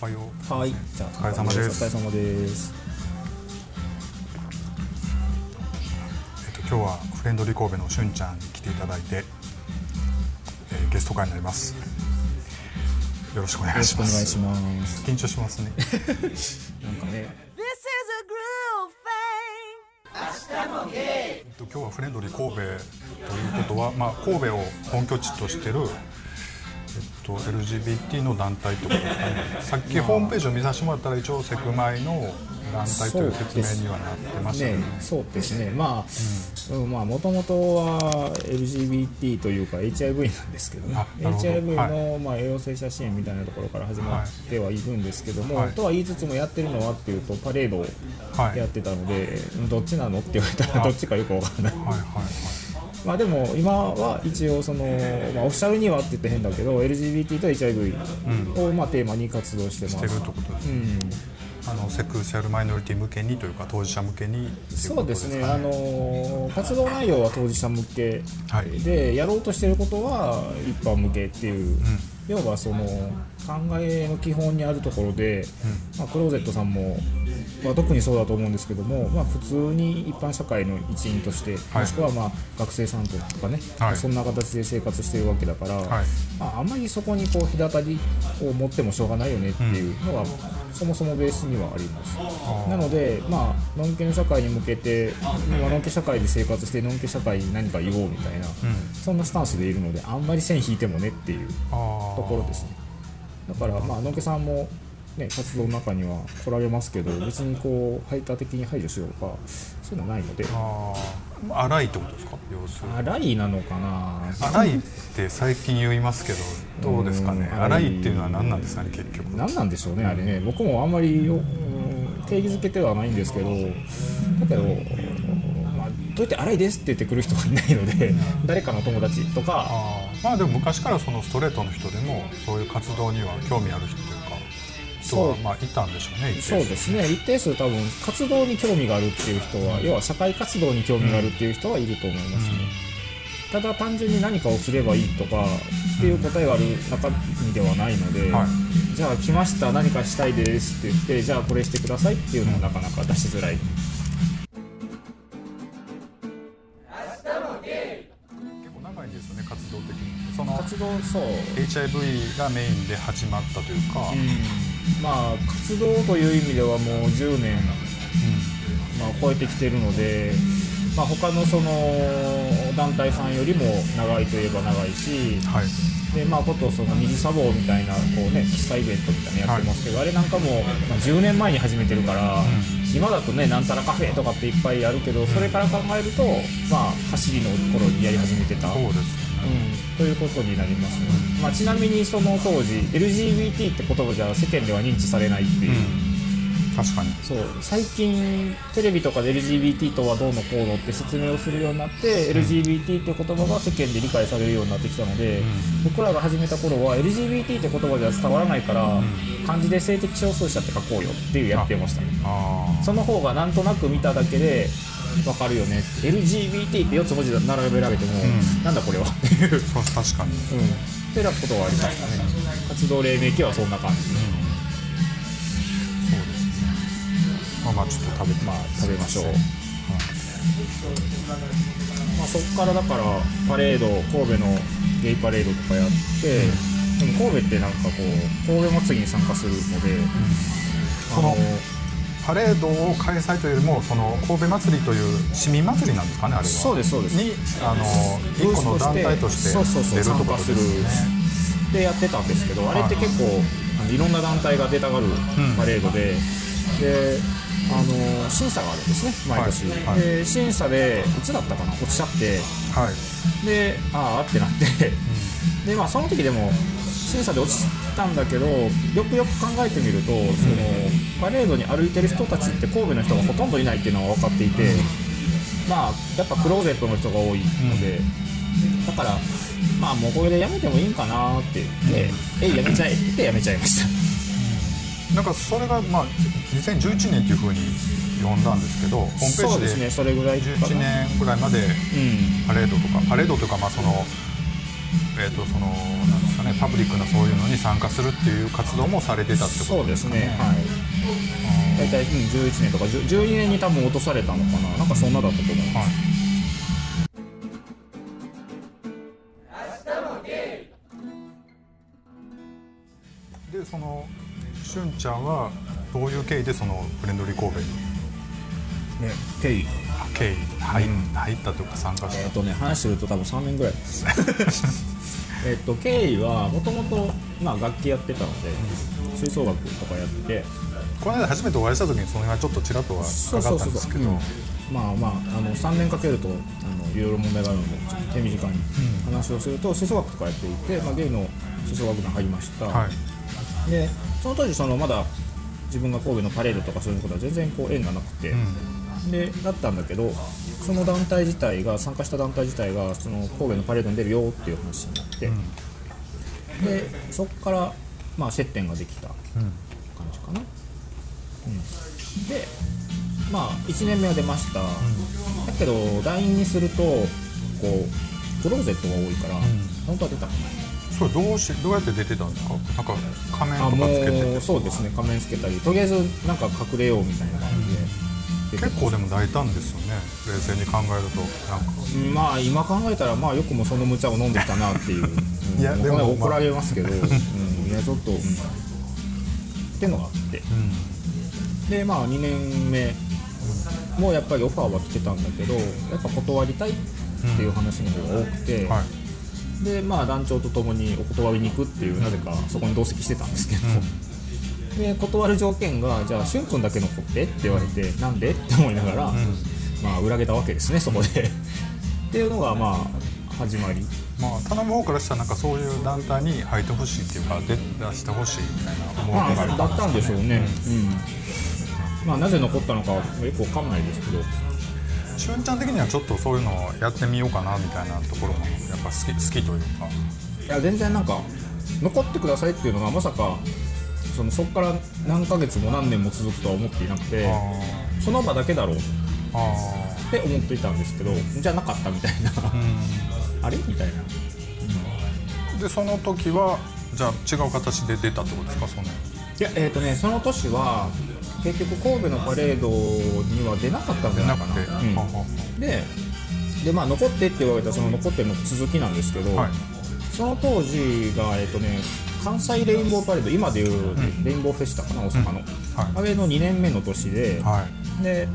乾杯を。はい。じゃあお疲れ様です。お疲れ様です。えっと、今日はフレンドリー神戸のしゅんちゃんに来ていただいて、えーゲスト会になります。よろしくお願いします。しくお願いします。緊張しますね。なんかね。This is a groove thing. えっと今日はフレンドリー神戸ということは、まあ、神戸を本拠地としてる、と、LGBT の団体ってことですかね。さっきホームページを見させてもらったら一応セクマイの団体という説明にはなってましたよねねそうですね。まあ、うん、まあもともとは LGBT というか HIV なんですけどね。ど。HIV の、はい。まあ、栄養性者支援みたいなところから始まってはいるんですけども、はい。とは言いつつもやってるのはっていうとパレードをはい。やってたので、どっちなのって言われたらどっちかよくわからない。はいはいはいまあでも今は一応その、まあ、オフィシャルにはって言って変だけど LGBT と HIV をまあテーマに活動してます、してるってことです、うん。あのセクシャルマイノリティ向けにというか当事者向けにっていそうですね、かあの活動内容は当事者向けはい。で、やろうとしていることは一般向けっていう、要はその考えの基本にあるところで、まあ、クローゼットさんも、まあ、特にそうだと思うんですけども、まあ、普通に一般社会の一員として、はいもしくはまあ学生さんとかね、はいそんな形で生活しているわけだから、はいまあ、あんまりそこにこう隔たりを持ってもしょうがないよねっていうのが、そもそもベースにはあります。ーなので、まあ、のんけの社会に向けて、今のんけ社会で生活して、のんけ社会に何か言おうみたいな、そんなスタンスでいるので、あんまり線引いてもねっていうあところですね。だから、まあ、のんけさんも、ね、活動の中には来られますけど、別にこう排他的に排除しようとか、そういうのはないので、あー。荒いってことですか？要するに。荒いなのかな、荒いって最近言いますけどどうですかね？うん荒いっていうのは何なんですかね結局。何なんでしょうね、あれね、僕もあんまり定義づけてはないんですけど、だけど、まあ、どうやって荒いですって言ってくる人がいないので、誰かの友達とか、まあでも昔からそのストレートの人でもそういう活動には興味ある人というか人はそうまあいたんでしょうねそうですね、一定数、多分活動に興味があるっていう人は、要は社会活動に興味があるっていう人はいると思いますね。ただ単純に何かをすればいいとかっていう答えがある中身ではないので、はい。じゃあ来ました何かしたいですって言ってじゃあこれしてくださいっていうのはなかなか出しづらい。結構長いんですよね活動的に。その活動そう。HIV がメインで始まったというか、うんまあ活動という意味ではもう10年、まあ、超えてきてるので、まあ、他のその団体さんよりも長いといえば長いしはい。でまあことその二次砂防みたいなこうね喫茶イベントみたいなのやってますけど、あれなんかも、まあ、10年前に始めてるから、今だとねなんたらカフェとかっていっぱいあるけどそれから考えるとまあ走りの頃にやり始めてた。そうですということになりますね、まあ、ちなみにその当時 LGBT って言葉じゃ世間では認知されないっていう、確かに。そう。最近テレビとかで LGBT とはどうのこうのって説明をするようになって、LGBT って言葉が世間で理解されるようになってきたので、僕らが始めた頃は LGBT って言葉じゃ伝わらないから、漢字で性的少数者って書こうよっていうやってましたね。あその方がなんとなく見ただけで分かるよね。LGBT って4つ文字並べられても、なんだこれは。っていうあそう確かに。うん、ってなことはありましたね活動黎明期はそんな感じ、そうですね。まあまあちょっと食べてまあ食べましょう、まあ、そこからだからパレード神戸のゲイパレードとかやって、でも神戸ってなんかこう神戸祭りに参加するので、あそのパレードを開催というよりもその神戸祭りという市民祭りなんですかねあれは。そうですそうです。にあの一個の団体として出るところでするね。でやってたんですけどあれって結構あのいろんな団体が出たがるパレードで、であの審査があるんですね毎年、はい。はい。で審査でいつだったかな落ちちゃって。はい。でああってなって、でまあその時でも審査で落ちたんだけどよくよく考えてみると、そのパレードに歩いてる人たちって神戸の人がほとんどいないっていうのは分かっていて、まあやっぱクローゼットの人が多いので、だからまあもうこれでやめてもいいんかなって言って「えいやめちゃえ」って言ってやめちゃいました。なんかそれがまあ2011年っていうふうに読んだんですけどホームページでねそれぐらいかな。11年ぐらいまでうん。パレードとかパレードというかまあそのえー、とそのなんですかねパブリックなそういうのに参加するっていう活動もされてたってことそうですねはい。大体、うん、11年とか10 12年に多分落とされたのかな。なんかそんなだったと思います、はい。でそのしゅんちゃんはどういう経緯でそのフレンドリー神戸に？ね経緯。あ経緯。入,、うん。入ったというか参加した、えっ、とね話してると多分3年ぐらいえっと経緯はもともとまあ楽器やってたので吹奏楽とかやって。てこの間初めてお会いした時にその辺はちょっとちらっとはかかったんですけど。うん。まあまああの3年かけるとあのいろいろ問題があるのでちょっと手短に話をすると吹奏楽とかやっていて、まあ、ゲイの吹奏楽に入りました、はい、でその当時そのまだ自分が神戸のパレードとかそういうことは全然こう縁がなくて、でだったんだけどその団体自体が参加した団体自体がその神戸のパレードに出るよっていう話になって、でそこからまあ接点ができた感じかな、うん、でまあ1年目は出ました、だけど LINE にするとこうクローゼットが多いから、本当は出たくない。それどうしどうやって出てたんですか？なんか仮面とかつけてうそうですね。仮面つけたり。とりあえずなんか隠れようみたいな感じで、結構でも大胆ですよね。冷静に考えると。なんか。まあ今考えたらまあよくもその無茶を飲んできたなっていう、うん。いやでも怒られますけど、うん、いやちょっと、うん、ってのがあって。でまあ2年目もやっぱりオファーは来てたんだけどやっぱ断りたいっていう話の方が多くて、はい。でまあ団長と共にお断りに行くっていうなぜかそこに同席してたんですけど、で断る条件がじゃあしゅん。くんだけ残ってって言われてなんで？って思いながら、まあ裏げたわけですねそこで。っていうのがまあ始まり。まあ頼む方からしたらなんかそういう団体に入ってほしいっていうか出出してほしいみたいな思まいがあるあだったんでしょうね。うん、まあなぜ残ったのかはよくわかんないですけど。しゅんちゃん的にはちょっからそういうのをやってみようかなみたいなところもやっぱ好き好きというか。いや全然なんか残ってくださいっていうのがまさかそのそこから何ヶ月も何年も続くとは思っていなくてあその場だけだろうって思っていたんですけどじゃなかったみたいな。ーうん。あれ？みたいな。でその時はじゃあ違う形で出たってことですか？その。いやえっ、とねその年は結局神戸のパレードには出なかったんじゃないかな。なくて、うん。はははででまあ残ってって言われたその残っての続きなんですけど、はい。その当時がえっ、とね関西レインボーパレード今でいうレインボーフェスタかな大阪の、はい。あれの2年目の年で、はい。で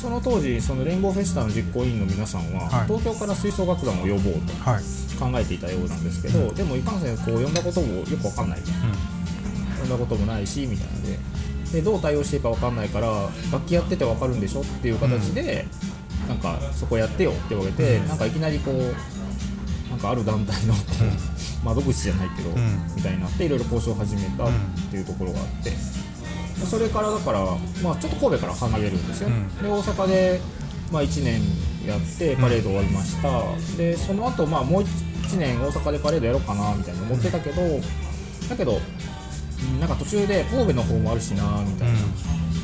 その当時そのレインボーフェスタの実行委員の皆さんは、はい。東京から吹奏楽団を呼ぼうとはい。考えていたようなんですけど、でもいかんせんこう呼んだこともよくわかんない呼んだこともないしみたいなので。でどう対応していいかわかんないから楽器やっててわかるんでしょっていう形で、なんかそこやってよって言われて、なんかいきなりこうなんかある団体の窓口じゃないけど、ん。みたいになっていろいろ交渉を始めたっていうところがあって。でそれからだから、まあ、ちょっと神戸から離れるんですよ、うん。で大阪で、まあ、1年やってパレード終わりました、でその後、まあもう1年大阪でパレードやろうかなみたいな思ってたけど、だけどうんなんか途中で神戸の方もあるしなみたいな、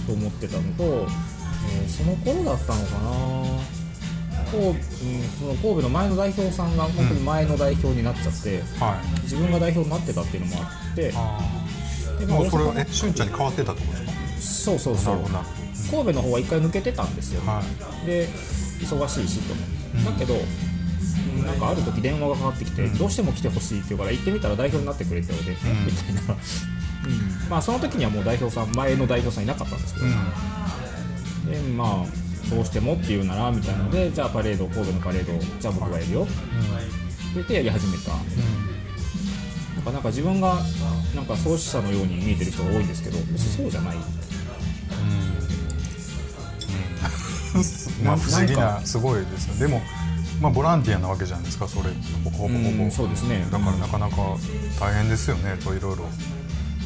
と思ってたのと、えーその頃だったのかなこう、うん、その神戸の前の代表さんが本当に前の代表になっちゃって、はい。自分が代表になってたっていうのもあってあでまあーもうそれは大阪えしゅんちゃんに変わってたってことですか？そうそうそう。神戸の方は一回抜けてたんですよ、はで忙しいしと思って、だけどうんなんかある時電話がかかってきて、どうしても来てほしいって言うから行ってみたら代表になってくれたので、ん。みたいな、うん。まあその時にはもう代表さん前の代表さんいなかったんですけど、うん。でまあどうしてもって言うならみたいなのでじゃあパレード神戸のパレードじゃあ僕がやるよ。って言ってやり始めた、なんかなんか自分がなんか創始者のように見えてる人が多いんですけどそうじゃない、まあ な不思議なすごいですよ。でもまあボランティアなわけじゃないですかそれ。ほぼほぼ。そうですね。だからなかなか大変ですよねといろいろ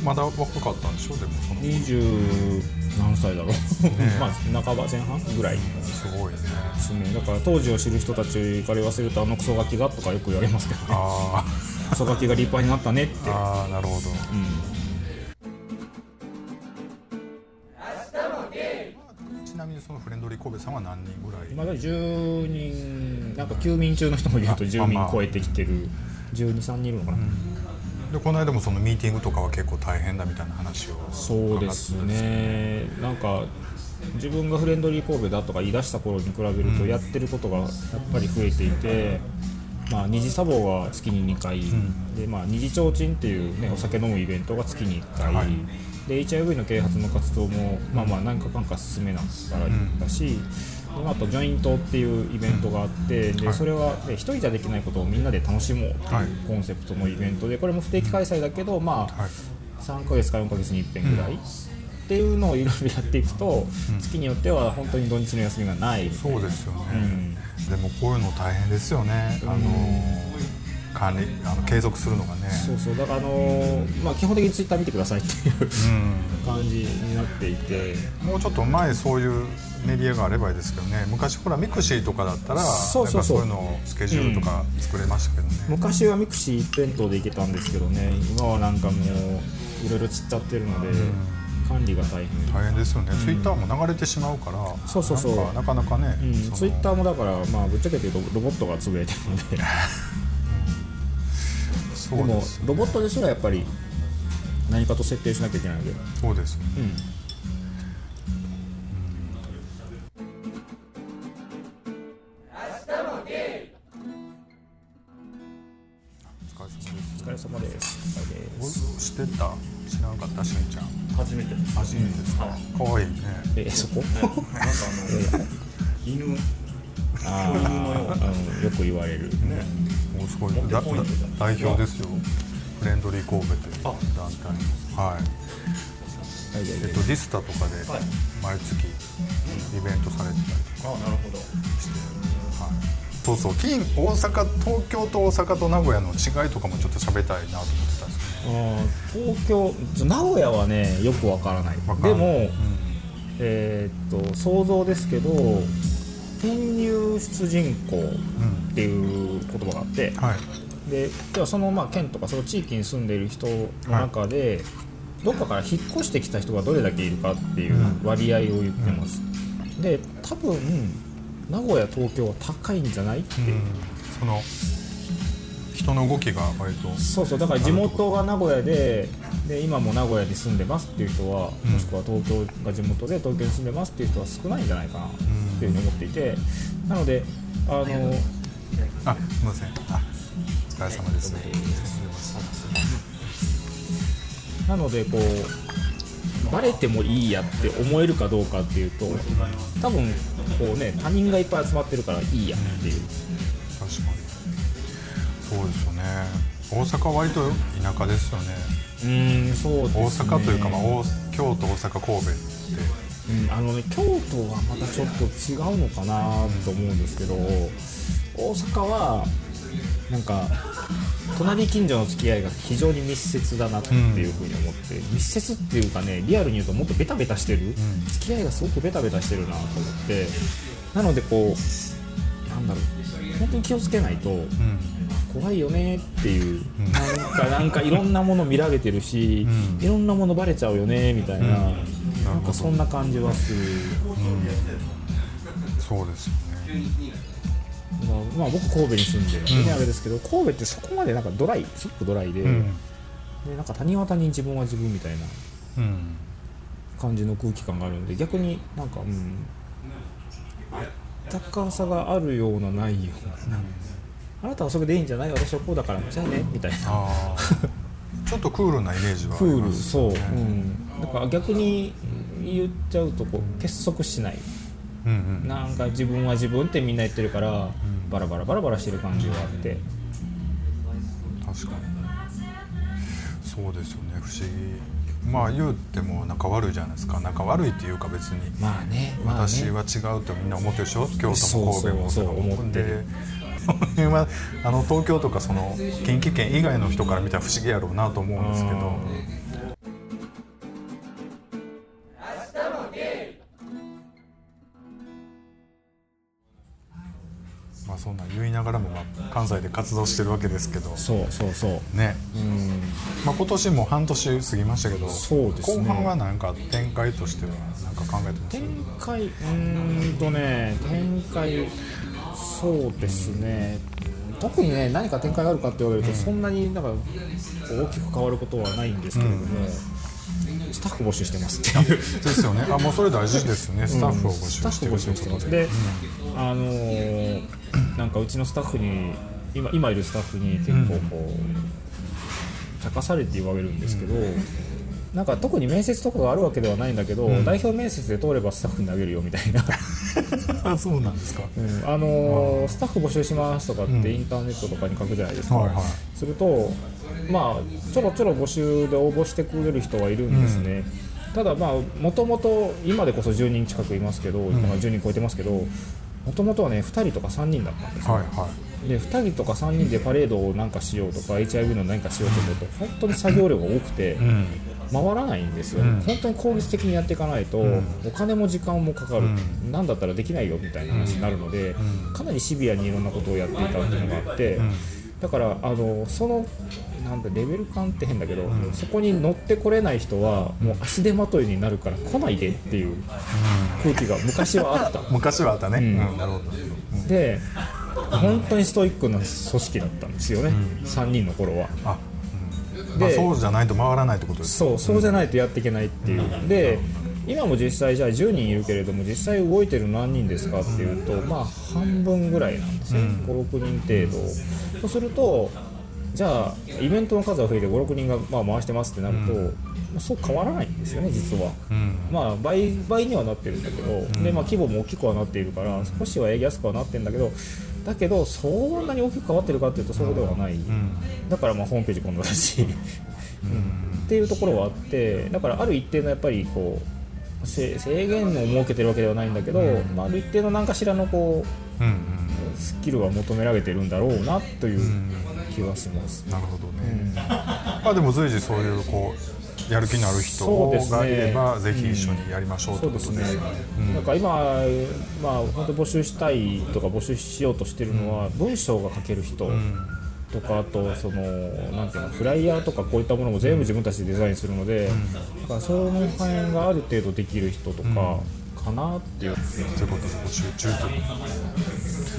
まだ若かったんでしょでもその。20何歳だろう、まあ半ば前半ぐらい。すごいね。ですね。だから当時を知る人たちから言わせるとあのクソガキがとかよく言われますけどね。あクソガキが立派になったねって。ーあーなるほど。ちなみにそのフレンドリー神戸さんは何人ぐらい？今だ10人なんか休眠中の人もいると10人超えてきてる。1 2 3人いるのかな、でこの間もそのミーティングとかは結構大変だみたいな話をそうですね。なんか自分がフレンドリー神戸だとか言い出した頃に比べるとやってることがやっぱり増えていて、まあ、二次サボが月に2回、でまあ、二次提灯っていう、ね、お酒飲むイベントが月に1回、はい。で HIV の啓発の活動も、まあまあ何かかんか進めながらだし、であとジョイントっていうイベントがあって、ではい。それは、ね、一人じゃできないことをみんなで楽しもうっていうはい。コンセプトのイベントでこれも不定期開催だけど、まあはい。3ヶ月か4ヶ月に1遍ぐらい、っていうのをいろいろやっていくと、月によっては本当に土日の休みがない。そうですよね、うん。でもこういうの大変ですよね、あの管理あの継続するのがね。そうそう。だからあのーまあ基本的にツイッター見てくださいっていう感じになっていて。ん、もうちょっと前そういうメディアがあればいいですけどね。昔ほらミクシーとかだったらそうそうそう。いうのをスケジュールとか作れましたけどね、昔はミクシー一辺倒でいけたんですけどね。今はなんかもういろいろ散っちゃってるので、管理が大変。大変ですよね、ツイッターも流れてしまうからそうそうそう。なんかなかなかね、ツイッターもだから、まあ、ぶっちゃけて言うとロボットがつぶやいてるので。そでもロボットですらやっぱり何かと設定しなきゃいけないので、そうですよね。うん、えそこ？なんかあの犬あーうんよく言われる、もうすごい。代表ですよ。フレンドリー神戸という団体はい。はいはいえっとディスタとかではい。毎月イベントされてたりとかあなるほど。はい。そうそう。金大阪東京と大阪と名古屋の違いとかもちょっと喋りたいなと思ってたんですけあー東京名古屋はねよくわからない。でも、うんえーっと想像ですけど転入出人口っていう言葉があって、はい。でではそのまあ県とかその地域に住んでいる人の中で、どっかから引っ越してきた人がどれだけいるかっていう割合を言ってます、で多分名古屋東京は高いんじゃないって、うん。その人の動きが割とそうそうだから地元が名古屋でで今も名古屋に住んでますっていう人は、うん。もしくは東京が地元で東京に住んでますっていう人は少ないんじゃないかなっていうふうに思っていてなのであのあす。みません。あお疲れ様です。なのでこうバレてもいいやって思えるかどうかっていうと多分こうね他人がいっぱい集まってるからいいやっていう。確かに。そうですよね。大阪は割と田舎ですよねうーんそうですね。大阪というか、まあ、大京都大阪神戸って。うん、あのね京都はまたちょっと違うのかなと思うんですけど大阪はなんか隣近所の付き合いが非常に密接だなっていうふうに思って、密接っていうかねリアルに言うともっとベタベタしてる、付き合いがすごくベタベタしてるなと思って。なのでこうなんだろう本当に気をつけないとうん怖いよねっていう、なんかなんかいろんなもの見られてるし、うん。いろんなものバレちゃうよねみたいな、なるなんかそんな感じはする。そうですよね。まあ、まあ僕神戸に住んでるん。でね、うんあれですけど神戸ってそこまでなんかドライすごくドライで,、うん。でなんか他人は他人自分は自分みたいなうん。感じの空気感があるんで逆になんかうんあったかさがあるようなないような、あなたはそれでいいんじゃない？私はこうだからじゃあねみたいな。ちょっとクールなイメージはあクールりますそう、うん、だから逆に言っちゃうとこう結束しない。うんうん。なんか自分は自分ってみんな言ってるから、バラバラバラバラしてる感じがあって、確かに。そうですよね。不思議。まあ言うても仲悪いじゃないですか。仲悪いっていうか別にまあねまあね。私は違うとみんな思ってるでしょ？京都も神戸もそう思思ってるその辺はあの東京とかその近畿圏以外の人から見たら不思議やろうなと思うんですけど。まあそんなん言いながらも、まあ、関西で活動してるわけですけど。そうそうそう。ね、うん。まあ、今年も半年過ぎましたけどそうですね。後半は何か展開としては何か考えてます？展開うーんとね展開そうですね。特にね何か展開があるかって言われると、そんなになんか大きく変わることはないんですけれども、スタッフ募集してますっていう。ですよね。あもうそれ大事ですよねスタッフを募集してるフ募集してます。で、あのーなんかうちのスタッフに今今いるスタッフに結構こう茶化されて言われるんですけど、なんか特に面接とかがあるわけではないんだけど、代表面接で通ればスタッフに投げるよみたいな、あ そうなんですか。うん。あのースタッフ募集しますとかってインターネットとかに書くじゃないですか、はいはい。するとまあちょろちょろ募集で応募してくれる人はいるんですね、ただまあもともと今でこそ10人近くいますけど、まあ10人超えてますけどもともとはね2人とか3人だったんですよ、はいはで2人とか3人でパレードをなんかしようとか HIV の何かしようと思うと本当に作業量が多くていうん回らないんですよ、うん。本当に効率的にやっていかないと、ん。お金も時間もかかる、うなんだったらできないよみたいな話になるので、うん。かなりシビアにいろんなことをやっていたっていうのがあって、ん。だからあのそのなんだレベル感って変だけど、そこに乗ってこれない人はもう足手まといになるから来ないでっていう空気が昔はあった。昔はあったね、ん。うんなるほど、うんで本当にストイックな組織だったんですよね、3人の頃は。そうじゃないと回らないってことです。そうそうじゃないとやっていけないっていう、で今も実際じゃあ10人いるけれども実際動いてる何人ですかっていうとまあ半分ぐらいなんですよ、56人程度。そうするとじゃあイベントの数が増えて56人がまあ回してますってなると、まあそう変わらないんですよね実は。うん。まあ倍倍にはなってるんだけど、でまあ、規模も大きくはなっているから少しはやりやすくはなってるんだけどだけどそんなに大きく変わってるかっていうとそうではない、うん。だからまあホームページ今度だし、うん。っていうところはあってだからある一定のやっぱりこうせ制限を設けてるわけではないんだけど、まあ、ある一定の何かしらのこうんうん。うスキルは求められてるんだろうなという気はします。なるほどね、まあでも随時そういうこうやる気のある人がいれば、ぜひ一緒にやりましょうとそうですね。ですよね。なんか今、まあ、本当募集したいとか募集しようとしてるのは、文章が書ける人とか、あとそのなんていうのフライヤーとかこういったものも全部自分たちでデザインするので、だからその辺がある程度できる人とかかなっていう、ということで募集中という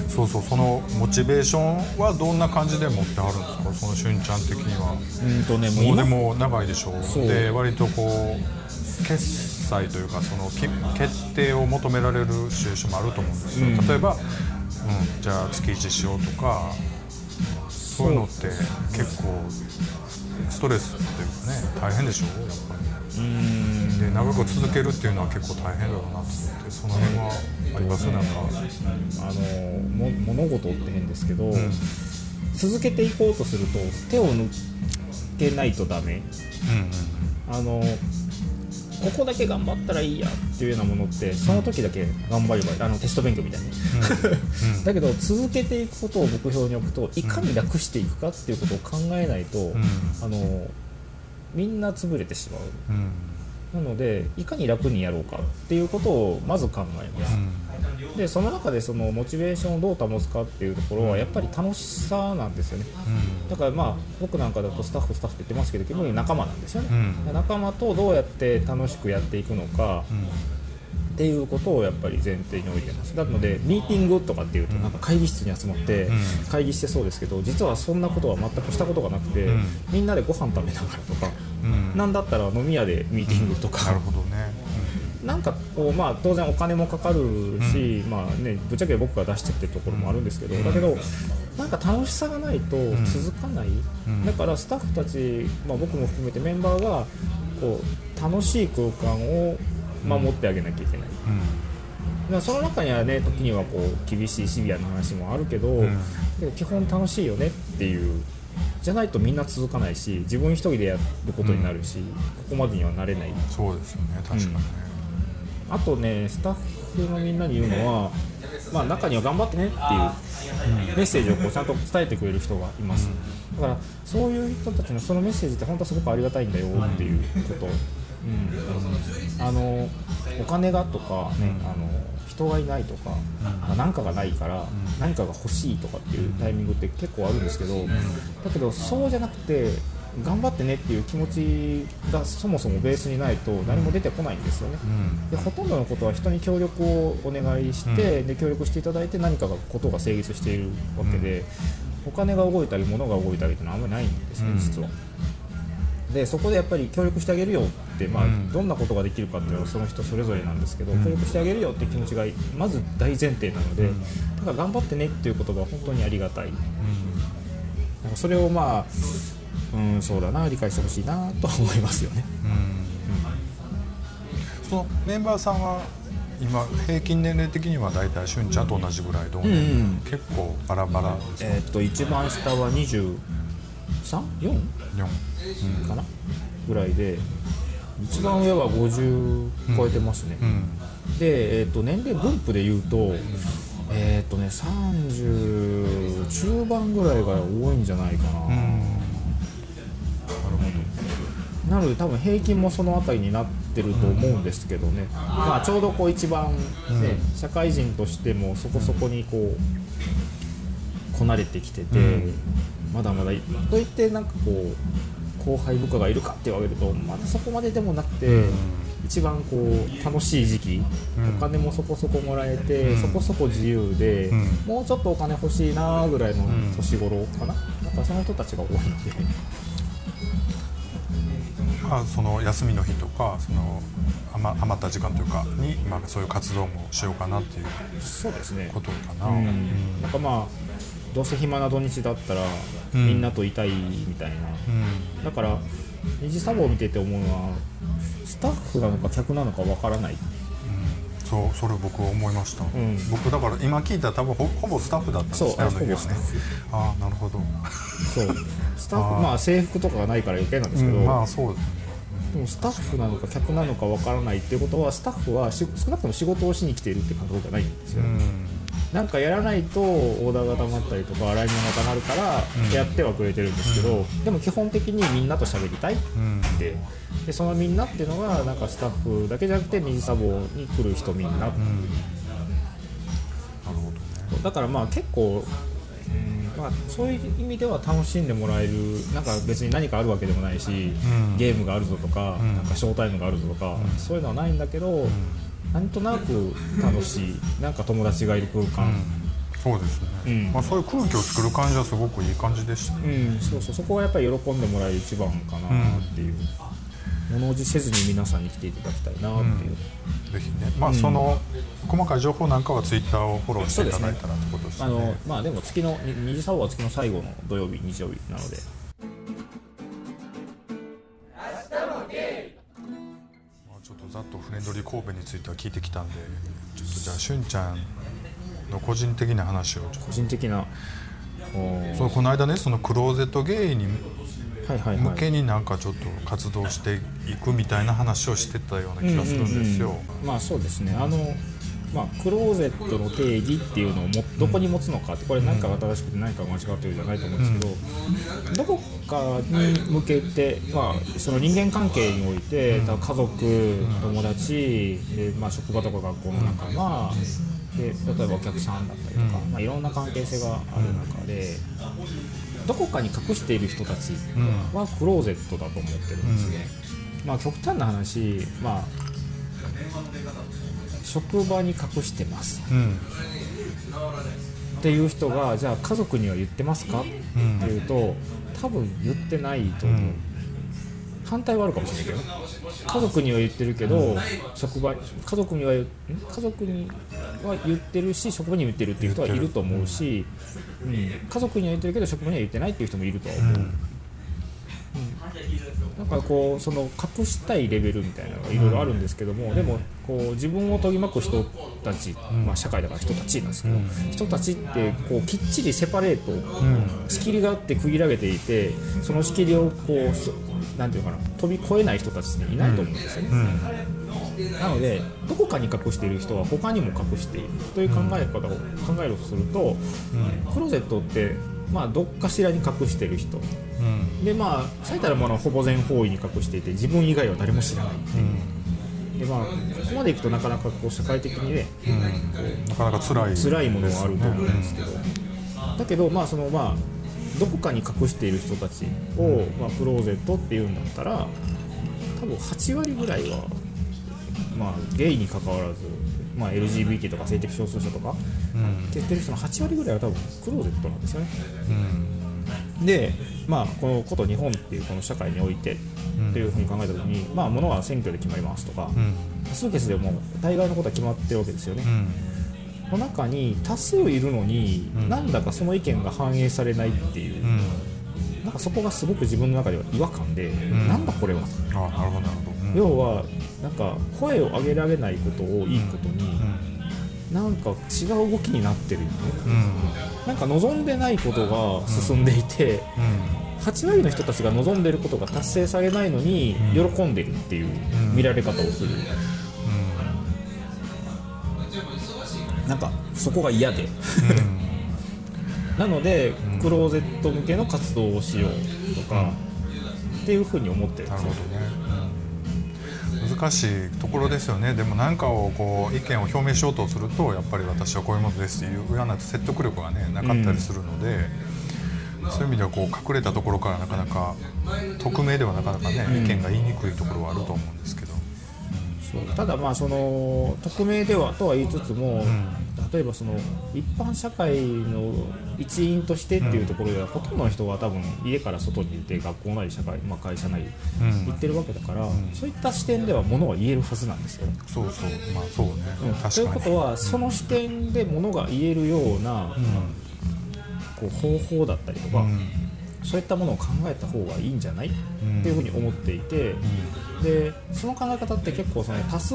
そうそうそのモチベーションはどんな感じで持ってあるんですか？そのしゅんちゃん的には。うんとねもうでも長いでしょ。そう。で割とこう決済というかそのき決定を求められるシチュエーションもあると思うんですよ、例えば、うん、じゃあ月1しようとかそういうのって結構ストレスっていうかね大変でしょ？やっぱりで長く続けるっていうのは結構大変だろうなと思ってその辺はありますなんかあのも物事って変ですけど、続けていこうとすると手を抜けないとダメ。うんうんあのここだけ頑張ったらいいやっていうようなものってその時だけ頑張ればいい。あのテスト勉強みたいに、だけど続けていくことを目標に置くといかに楽していくかっていうことを考えないと、あのみんな潰れてしまう。うんうんなのでいかに楽にやろうかっていうことをまず考えます、でその中でそのモチベーションをどう保つかっていうところはやっぱり楽しさなんですよね。だからまあ僕なんかだとスタッフスタッフって言ってますけど基本仲間なんですよね、うん。仲間とどうやって楽しくやっていくのかっていうことをやっぱり前提に置いてます。なのでミーティングとかっていうとなんか会議室に集まってん。会議してそうですけど実はそんなことは全くしたことがなくて、ん。みんなでご飯食べながらとか、うん。なんだったら飲み屋でミーティングとか、なるほどね。なんかこう、まあ、当然お金もかかるし、まあね、ぶっちゃけ僕が出してってるところもあるんですけど、だけどなんか楽しさがないと続かない、ん。だからスタッフたち、まあ、僕も含めてメンバーがこう楽しい空間を守ってあげなきゃいけない、まあその中にはね時にはこう厳しいシビアな話もあるけど、ん。けど基本楽しいよねっていうじゃないとみんな続かないし自分一人でやることになるし、ここまでにはなれない。そうですよね確かにね。あとね、スタッフのみんなに言うのは、まあ、中には頑張ってねっていうメッセージをこうちゃんと伝えてくれる人がいます、だからそういう人たちのそのメッセージって本当はすごくありがたいんだよっていうこと、うん、あのお金がとか、ねあの人がいないとか、まあ何かがないから何かが欲しいとかっていうタイミングって結構あるんですけど、だけどそうじゃなくて頑張ってねっていう気持ちがそもそもベースにないと何も出てこないんですよね。でほとんどのことは人に協力をお願いして、で協力していただいて何かがことが成立しているわけで、お金が動いたり物が動いたりっていうのはあんまりないんですね、うん。実は。でそこでやっぱり協力してあげるよって、まあうん。どんなことができるかっていうのはその人それぞれなんですけど、うん。協力してあげるよって気持ちがまず大前提なので、うん。だから頑張ってねっていう言葉は本当にありがたい。うん。それをまあうんそうだな理解してほしいなとは思いますよね。そのメンバーさんは今平均年齢的には大体しゅんちゃんと同じぐらい同うん年、うん。結構バラバラですえーっと一番下は23、4 4かな？ぐらいで一番上は50超えてますね。うん。で、えー、と年齢分布でいうと、えっ、とね30中盤ぐらいが多いんじゃないかな、うん。なるほなので多分平均もその辺りになってると思うんですけどね、まあ、ちょうどこう一番、ねうん。社会人としてもそこそこにこうこなれてきてて、うんまだまだといってなんかこう後輩部下がいるかって言われるとまだそこまででもなくて、うん。一番こう楽しい時期、うん。お金もそこそこもらえて、うん。そこそこ自由で、うん。もうちょっとお金欲しいなぐらいのん。年頃かな、なんかその人たちが多いので。ど、まあ、その休みの日とかその余余った時間というかに、まあ、そういう活動もしようかなっていうそうですね。ことかな、うん。なんかまあどうせ暇な土日だったら、うん。みんなといたいみたいな。うん。だから二次サボを見てて思うのはスタッフなのか客なのかわからない。そうそれ僕思いました、ん。僕だから今聞いたら多分ほほぼスタッフだったんですねそうああの時はね。ああなるほど、そう。スタッフまあ制服とかがないから余計なんですけど、うん、まあそう。でもスタッフなのか客なのかわからないっていうことはスタッフはし少なくとも仕事をしに来ているって感覚じゃないんですよ、うんなんかやらないとオーダーが溜まったりとか洗い物が溜まるからうん。やってはくれてるんですけど、でも基本的にみんなと喋りたいうんででそのみんなっていうのがなんかスタッフだけじゃなくて二次サボに来る人みんな、うん。だからまあ結構、うんまあ、そういう意味では楽しんでもらえるなんか別に何かあるわけでもないし、ん。ゲームがあるぞとか,、ん。なんかショータイムがあるぞとか、そういうのはないんだけど、なんとなく楽しいなんか友達がいる空間、そうですね、うん。まあ、そういう空気を作る感じはすごくいい感じでした。ね、うん、そうそう。そこはやっぱり喜んでもらえる一番かなっていう、物おじせずに皆さんに来ていただきたいなっていう、ぜひね。まあ、その細かい情報なんかはツイッターをフォローしていただいたらってことですね。あのまあでも月のに二次サボは月の最後の土曜日日曜日なのでざっとフレンドリー神戸については聞いてきたんでちょっとじゃあしゅんちゃんの個人的な話を個人的なそうこの間ねそのクローゼットゲイに向けになんかちょっと活動していくみたいな話をしてたような気がするんですよ。まあそうですね。あのまあ、クローゼットの定義っていうのをもどこに持つのかってこれ何かが正しくて何かが間違ってるじゃないと思うんですけど、どこかに向けて、まあ、その人間関係において、家族、友達で、まあ、職場とか学校の仲間で例えばお客さんだったりとか、まあ、いろんな関係性がある中でどこかに隠している人たちはクローゼットだと思ってるんですね。まあ、極端な話、まあ職場に隠してます。うん。っていう人がじゃあ家族には言ってますか？っていうと多分言ってないと思う、うん。反対はあるかもしれないけど家族には言ってるけど、職場家族にはん？家族には言ってるし職場には言ってるっていう人はいると思うし、うん、家族には言ってるけど職場には言ってないっていう人もいるとは思う、うんなんかこうその隠したいレベルみたいなのがいろいろあるんですけども、でもこう自分を取り巻く人たち、まあ、社会だから人たちなんですけど、人たちってこうきっちりセパレート、仕切りがあって区切られていてその仕切りをこうそなんていうのかな飛び越えない人たちっていないと思うんですよね。なのでどこかに隠している人は他にも隠しているという考え方を考えるとすると、クローゼットってまあどっかしらに隠している人。うんでまあ最たるものはほぼ全方位に隠していて自分以外は誰も知らない。でまあここまでいくとなかなかこう社会的にねなかなか辛い辛いものはあると思うんですけど。だけどまあそのまあどこかに隠している人たちを、まあ、クローゼットっていうんだったら多分8割ぐらいはまあゲイに関わらずまあ、LGBT とか性的少数者とかうん。って言ってる人の8割ぐらいは多分クローゼットなんですよね。うんでまあこのこと日本っていうこの社会においてっていうふうに考えた時に、まあ物は選挙で決まりますとか、うん。多数決でも大概のことは決まってるわけですよね。う、ん。の中に多数いるのに、うん。なんだかその意見が反映されないっていう、うん。なんかそこがすごく自分の中では違和感で、ん。なんだこれは、あなるほど。うん。要はなんか声を上げられないことをいいことに、うんなんか違う動きになってるよね。うん。なんか望んでないことが進んでいて、8割の人たちが望んでることが達成されないのにうん。喜んでるっていううん。見られ方をする、なんかそこが嫌で。なので、ん。クローゼット向けの活動をしようとか、っていうふうに思ってるんですよ。ね、うん、難しいところですよね。でも何かをこう意見を表明しようとするとやっぱり私はこういうものですっていうような説得力がねなかったりするので、そういう意味ではこう隠れたところからなかなか匿名ではなかなかね、うん意見が言いにくいところはあると思うんですけど、ただまあその匿名ではとは言いつつも、ん。例えばその一般社会の一員としてっていうところでは、ほとんどの人は多分家から外にいて学校なり社会、まあ、会社なりうん。行ってるわけだから、ん。そういった視点ではものは言えるはずなんですよ。そうそう。まあそうね、うん。ということはその視点でものが言えるような、こう方法だったりとか、うんそういったものを考えた方がいいんじゃない、うん。っていうふうに思っていて、でその考え方って結構その多数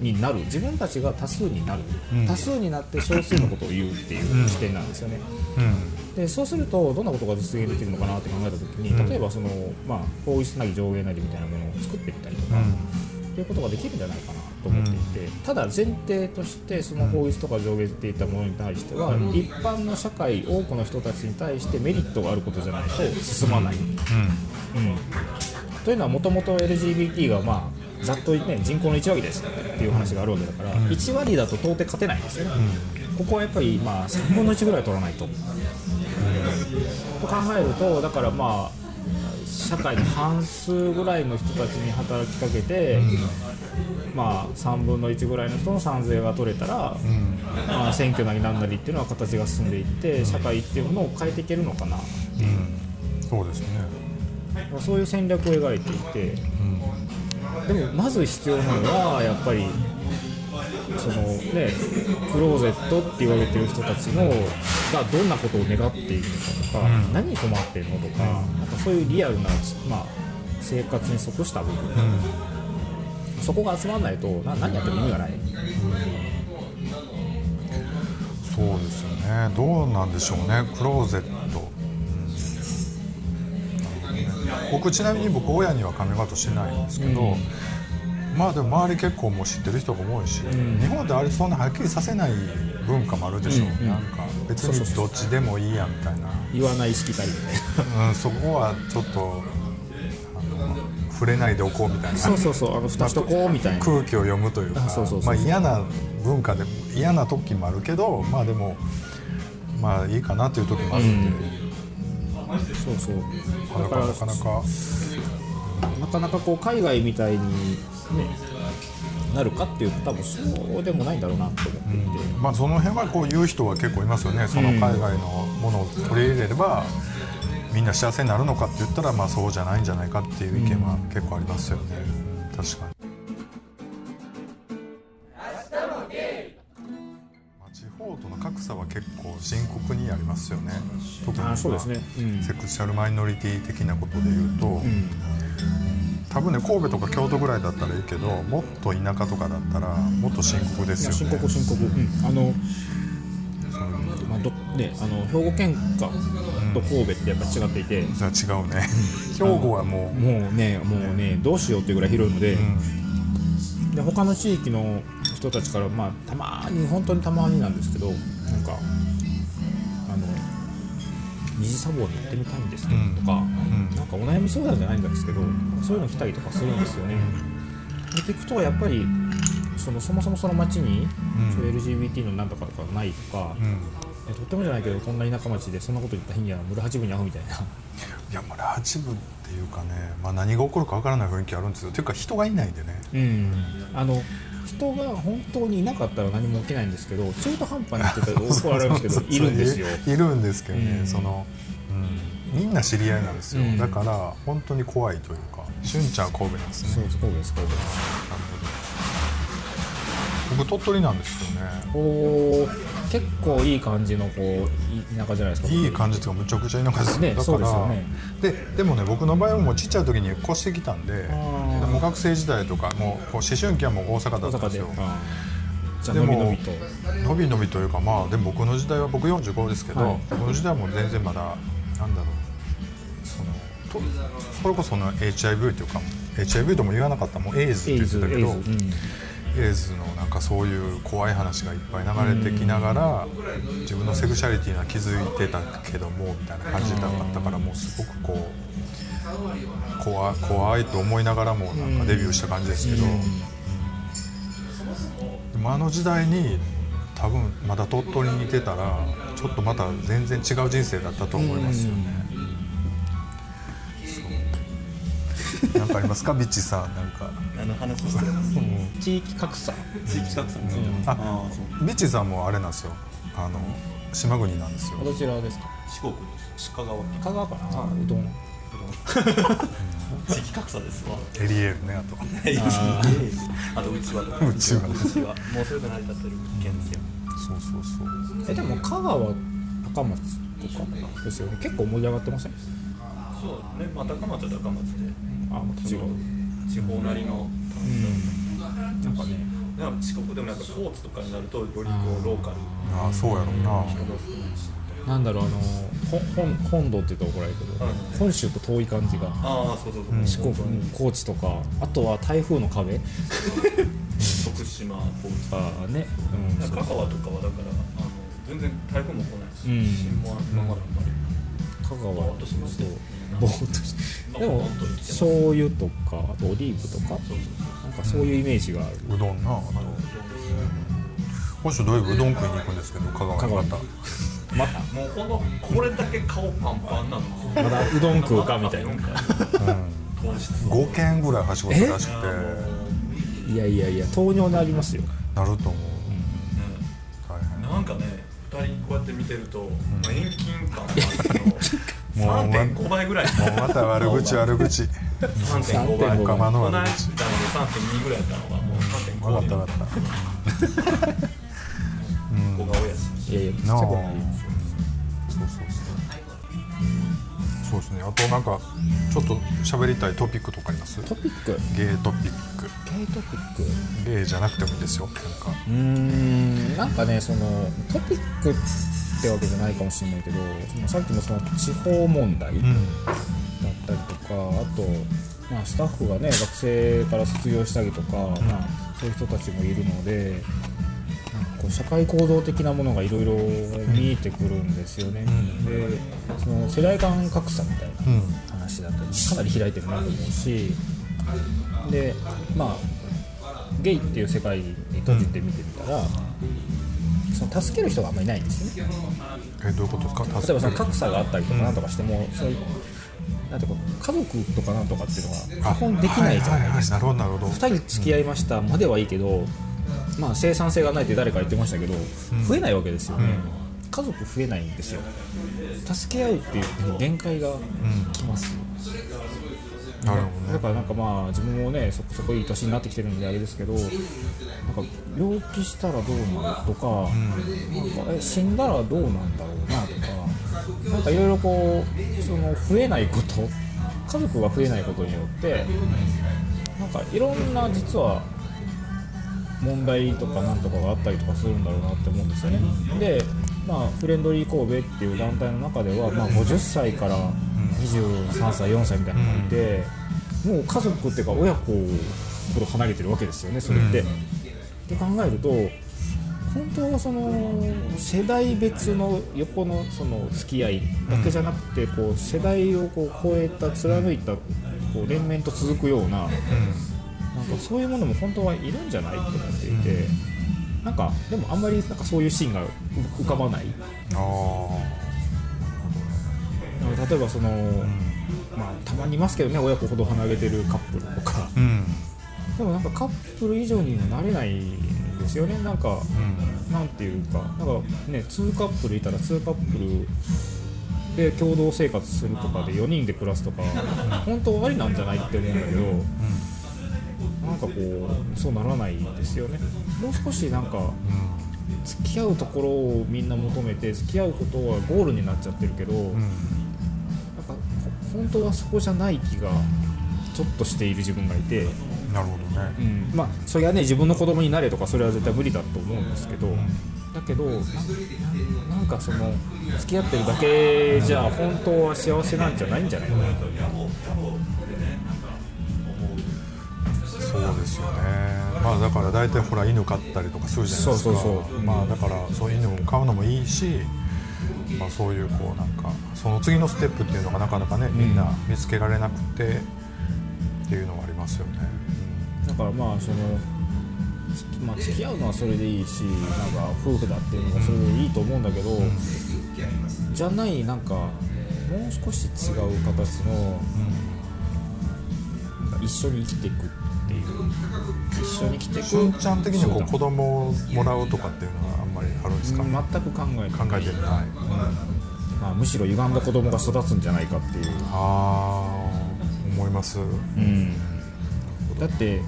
になる。自分たちが多数になる、うん。多数になって少数のことを言うっていう視点なんですよね。うん。でそうするとどんなことが実現できるのかなって考えた時に、うん。例えばその、まあ、法律なり上限なりみたいなものを作ってみたりとか、いうことができるんじゃないかなと思っていて、ただ前提としてその法律とか上限っていったものに対しては、一般の社会多くの人たちに対してメリットがあることじゃないと進まない。うん。というのはもともと LGBT がまあざっと、ね、人口の1割ですっていう話があるわけだから、1割だと到底勝てないんですよね、ここはやっぱりまあ3分の1ぐらい取らないと。と考えるとだからまあ社会の半数ぐらいの人たちに働きかけて、まあ、3分の1ぐらいの人の賛成が取れたら、まあ、選挙なりなんなりっていうのは形が進んでいって社会っていうものを変えていけるのかな、うん。そうですね、まあそういう戦略を描いていて。でもまず必要なのはやっぱりそのねクローゼットって言われてる人たちのがどんなことを願っているのかとか、うん。何に困ってるのとか,、なんかそういうリアルな、まあ、生活に即した部分、そこが集まらないとな何やっても意味がない。そうですよね。どうなんでしょうねクローゼット、僕ちなみに僕親にはカミングアウトしてないんですけど、まあでも周り結構もう知ってる人が多いし、日本であれそんなはっきりさせない文化もあるでしょう、うんうんなんか別にどっちでもいいやみたいな。言わない意識たいなうん、そこはちょっとあの触れないでおこうみたいな。そうそうそう。あの蓋しとこうみたいな。空気を読むというかまあ嫌な文化で嫌な時もあるけどまあでもまあいいかなという時もあるんで、そうそう。だからなかなか。なかなかこう海外みたいに、ね、なるかっていうと多分そうでもないんだろうなと思っていて、まあその辺はこう言う人は結構いますよね。その海外のものを取り入れれば、みんな幸せになるのかって言ったらまあそうじゃないんじゃないかっていう意見は結構ありますよね、確かに。方との格差は結構深刻にありますよね。特にまあね。うん。セクシャルマイノリティ的なことで言うと、うん多分ね神戸とか京都ぐらいだったらいいけどもっと田舎とかだったらもっと深刻ですよね。深刻深刻、うん、あのまあどね、あの兵庫県下と神戸ってやっぱ違っていて、それは違うね。兵庫はもう、もうねもうねどうしようっていうぐらい広いので,、うん。で他の地域の人たちから、まあ、たまに本当にたまになんですけどなんか二次サボに行ってみたいんですけどとか、んなんかお悩み相談じゃないんですけどそういうの来たりとかするんですよね。で聞くとやっぱりそのそもそもその町に、うん。そういう LGBT のなんとかとかないとか、うん。えとってもじゃないけどこんな田舎町でそんなこと言った日には村八分に会うみたいな。いやまあ八部っていうかね、まあ、何が起こるかわからない雰囲気あるんですよ。っていうか人がいないんでね。うん。あの人が本当にいなかったら何も起きないんですけど 中途半端にって言ったら怒られるんですけどいるんですよ。いいるんですけどね、うん。その、うん、みんな知り合いなんですよ、うん。だから本当に怖いというかしゅんちゃんは神戸なんですね。そうそうですそうです僕鳥取なんですよね。こう結構いい感じのこうい田舎じゃないですか。いい感じというかむちゃくちゃ田舎ですねだからでね。ででもね僕の場合はもうちっちゃい時に越してきたんでも学生時代とかもうこう思春期はもう大阪だったんですよ。で。ものびと。のびのびというかまあでも僕の時代は僕45ですけど、はい。僕の時代はもう全然まだなんだろうそのとそれこその HIV というか HIV とも言わなかったもうエイズって言ってたけどエイズのなんかそういう怖い話がいっぱい流れてきながら自分のセクシャリティには気づいてたけどもみたいな感じだったからもうすごくこう怖怖いと思いながらもなんかデビューした感じですけど、でもあの時代に多分まだ鳥取にいてたらちょっとまた全然違う人生だったと思いますよね。なんかありますか？ビッチさんなんか。あの話してる地域格差。地域格差。についてあああそうビッチさんもあれなんですよ。あの島国なんですよ。どちらですか？四国です。鹿川。香川かな？あうどん。地域格差ですわ。エリエールねあと。あとうちわうちわ。もうそれで成り立ってる県ですよ。そうそうそう。えでも香川高松とかですよね。結構盛り上がってません？そうね。まあ高松は高松であ違う地方。なりの。なんかねなんか四国でもなんか高知とかになるとよりこうローカル。ああそうやろうな。なんだろうあのほ本本土って言ったら怒られるけど、はい。本州と遠い感じが。ああそうそうそう、四国高知とかあとは台風の壁。徳島高知。あね、うん、香川とかはだからあの全然台風も来ないし、うん。新も今まであんまり香川としましてぼーっとして。でも醤油とかあとオリーブとかなんかそういうイメージがある、うどんなあと今週土曜日うどん食いに行くんですけど香川にまたまたもうこのこれだけ顔パンパンなのまだうどん食うかみたいな。糖質5軒ぐらいはしごするらしくて。いやいやいや糖尿になりますよ。なると思う。大変。なんかね二人こうやって見てると、まあ遠近感があるもうの3.5倍ぐらい。もうまた悪口 悪口。3.5倍。3.5仲間のこの間で悪口3.2ぐらいやったのがもう3.5分かった分かった。小顔やしいやいやちっちゃくないそうですね。あとなんかちょっと喋りたいトピックとかあります？トピック？ゲイトピック。ゲイトピック？ゲイじゃなくてもいいですよ。なんか。うーんなんかねそのトピックってわけじゃないかもしれないけどさっきのその地方問題だったりとか、あと、まあ、スタッフがね学生から卒業したりとか、まあ、そういう人たちもいるのでう社会構造的なものがいろいろ見えてくるんですよね、でその世代間格差みたいなうん。話だったりかなり開いてるなと思うしでまあゲイっていう世界に閉じて見てみたら、その助ける人があんまりいないんですよね。えどういうことですか？例えばその格差があったりとかなんとかしても、そういうなんていうか家族とかなんとかっていうのが基本できないじゃないですか、はははなるほどなるほど。2人付き合いましたまではいいけど、まあ、生産性がないって誰か言ってましたけど、増えないわけですよね、家族増えないんですよ。助け合うっていう限界がきます、なるほどね。だからなんかまあ自分もねそこそこいい年になってきてるんであれですけどなんか病気したらどうなるとか,、なんかえ死んだらどうなんだろうなとかなんかいろいろこうその増えないこと家族が増えないことによってなんかいろんな実は問題とかなんとかがあったりとかするんだろうなって思うんですよね。でまあ、フレンドリー神戸っていう団体の中では、まあ、50歳から23歳4歳みたいなのがいて、もう家族っていうか親子ほど離れてるわけですよねそれって。って考えると本当はその世代別の横のその付き合いだけじゃなくて、こう世代をこう超えた貫いたこう連綿と続くような,、なんかそういうものも本当はいるんじゃないと思っていて、なんかでもあんまりなんかそういうシーンが浮かばない。あ例えばその、まあ、たまにいますけどね親子ほど離れてるカップルとか。あうん。でもなんかカップル以上にはなれないんですよね。なんか、なんていうか。なんかね2カップルいたら2カップルで共同生活するとかで4人で暮らすとか本当はありなんじゃないって思うんだけど、かこうそうならないですよね。もう少しなんか付き合うところをみんな求めて付き合うことはゴールになっちゃってるけど、なんかほ本当はそこじゃない気がちょっとしている自分がいて、なるほどね。うん、まあそれはね自分の子供になれとかそれは絶対無理だと思うんですけど、だけどななんかその付き合ってるだけじゃ本当は幸せなんじゃないんじゃないかなそですよね。まあだから大体ほら犬飼ったりとかするじゃないですか。だからそういう犬も飼うのもいいしまあそういうこうなんかその次のステップっていうのがなかなかねみんな見つけられなくてっていうのはありますよね、だからまあその、つまあ、付き合うのはそれでいいしなんか夫婦だっていうのもそれでいいと思うんだけど、じゃないなんかもう少し違う形の、なんか一緒に生きていくっていう。一緒に生きてしゅんちゃん的にはこそうう子供をもらうとかっていうのはあんまりあるんですか、だ全く考えて考えてない、まあ、むしろ歪んだ子供が育つんじゃないかっていう、ああ思います。うん、だって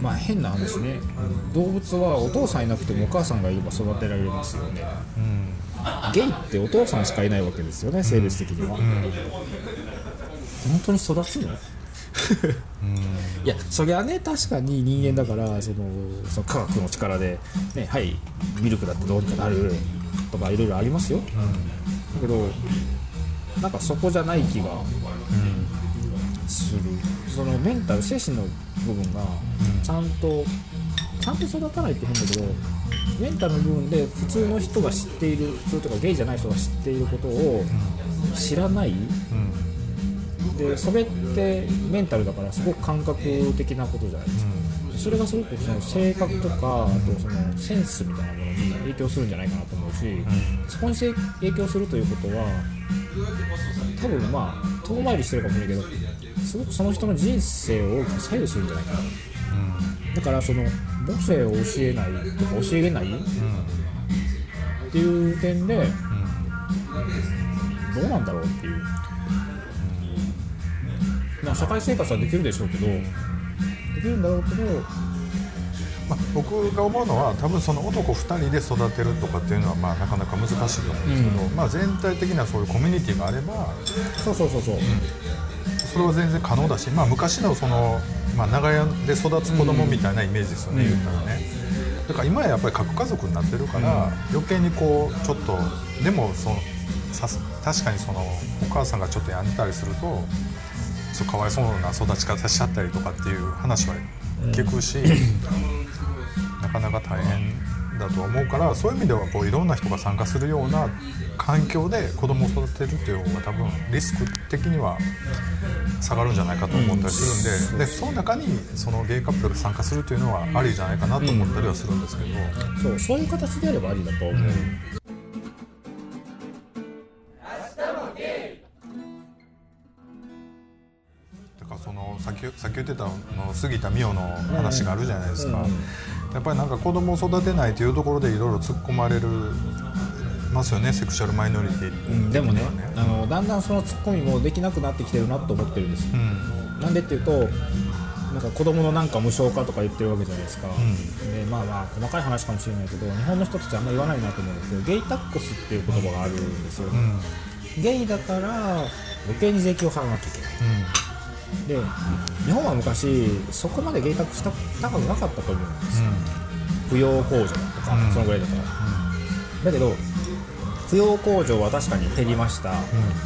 まあ変な話ね。動物はお父さんいなくてもお母さんがいれば育てられますよね。うん。ゲイってお父さんしかいないわけですよね性別的には、本当に育つの？いやそりゃね確かに人間だからそのその科学の力で、ね、はいミルクだってどうにかなるとかいろいろありますよ、だけどなんかそこじゃない気がする、そのメンタル精神の部分がちゃんと、ちゃんと育たないって変だけどメンタルの部分で普通の人が知っている普通とかゲイじゃない人が知っていることを知らない、でそれってメンタルだからすごく感覚的なことじゃないですか、それがすごくその性格とかあとそのセンスみたいなものに影響するんじゃないかなと思うし、そこにせ影響するということは多分まあ遠回りしてるかもしれないけどすごくその人の人生を大きく左右するんじゃないかな、だからその母性を教えないとか教えれない、っていう点で、どうなんだろうっていう、まあ、社会生活はできるでしょうけど、できるんだろうけど、まあ、僕が思うのは多分その男2人で育てるとかっていうのはまあなかなか難しいと思うんですけど、まあ、全体的なそういうコミュニティがあればそうそうそうそう、それは全然可能だし、まあ、昔のその、まあ、長屋で育つ子供みたいなイメージですよね、言ったらね。だから今はやっぱり核家族になってるから、余計にこうちょっとでもそのさす確かにそのお母さんがちょっと病んでたりするとそうかわいそうな育ち方しちゃったりとかっていう話は聞くし、なかなか大変だと思うからそういう意味ではこういろんな人が参加するような環境で子供を育てるっていう方が多分リスク的には下がるんじゃないかと思ったりするんで,、でその中にそのゲイカップルが参加するっていうのはありじゃないかなと思ったりはするんですけど、そうそういう形であればありだと思う、さっき言ってたの杉田美代の話があるじゃないですか、やっぱりなんか子供を育てないというところでいろいろ突っ込まれるますよねセクシャルマイノリティってうんでもねあのだんだんそのツッコミもできなくなってきてるなと思ってるんです。よ、うん。なんでっていうとなんか子供のなんか無償化とか言ってるわけじゃないですか、でまあまあ細かい話かもしれないけど日本の人たちあんまり言わないなと思うんですけどゲイタックスっていう言葉があるんですよ。ね、ゲイだから余計に税金を払わなきゃいけないで日本は昔そこまでゲイタックス高くなかったと思うんですよ、扶養控除とか、うん。そのぐらいだから、だけど扶養控除は確かに減りました、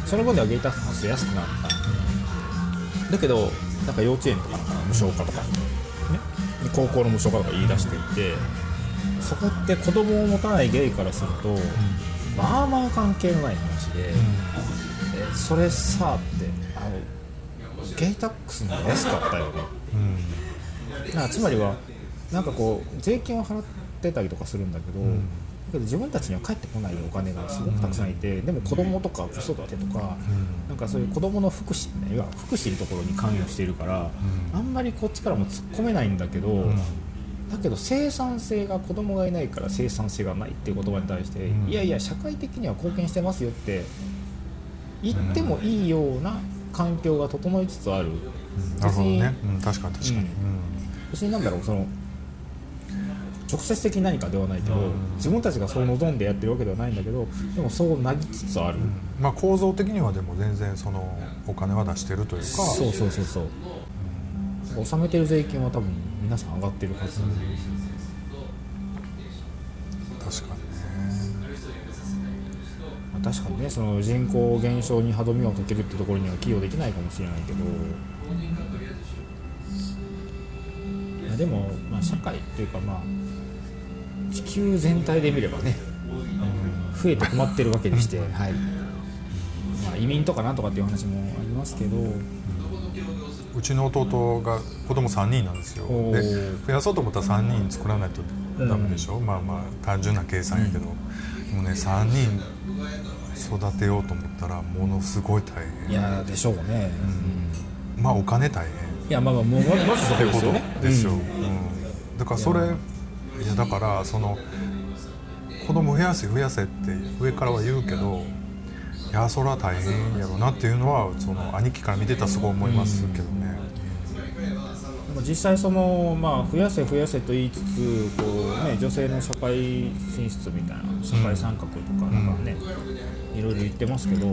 その分ではゲイタックス安くなった。だけどなんか幼稚園とかの無償化とか、ね、で高校の無償化とか言い出していてそこって子供を持たないゲイからすると、まあまあ関係のない話で、えそれさってゲイタックスの方が安かったよね、だからつまりはなんかこう税金を払ってたりとかするんだけど、けど自分たちには返ってこないお金がすごくたくさんいて、でも子供とか子育てとか、なんかそういう子供の福祉ね要は福祉のところに関与しているから、あんまりこっちからも突っ込めないんだけど、だけど生産性が子供がいないから生産性がないっていう言葉に対して、うん。いやいや社会的には貢献してますよって言ってもいいような環境が整いつつある、なるほどね、うん、確かに確かに、うん。別になんだろうその直接的に何かではないけど、自分たちがそう望んでやってるわけではないんだけどでもそうなりつつある、まあ構造的にはでも全然そのお金は出してるというか。そうそうそうそう、納めてる税金は多分皆さん上がってるはず、確かにねその人口減少に歯止めをかけるってところには寄与できないかもしれないけど。まあでも、まあ、社会っていうかまあ地球全体で見ればね、増えて困ってるわけでして、はい。まあ、移民とかなんとかっていう話もありますけど。うちの弟が子供3人なんですよ。で増やそうと思ったら3人作らないとダメでしょ、まあまあ単純な計算やけど、でもね3人育てようと思ったらものすごい大い変やでしょうね、まあお金大変。いやまあまあもうまずそこですよね。ですよ、ううん。んだからそれいやだからその子供増やせ増やせって上からは言うけどいやそれは大変やろなっていうのはその兄貴から見てたらすごい思いますけどね、実際その、まあ、増やせ増やせと言いつつこう、ね、女性の社会進出みたいな社会参画とかなんかね、いろいろ言ってますけど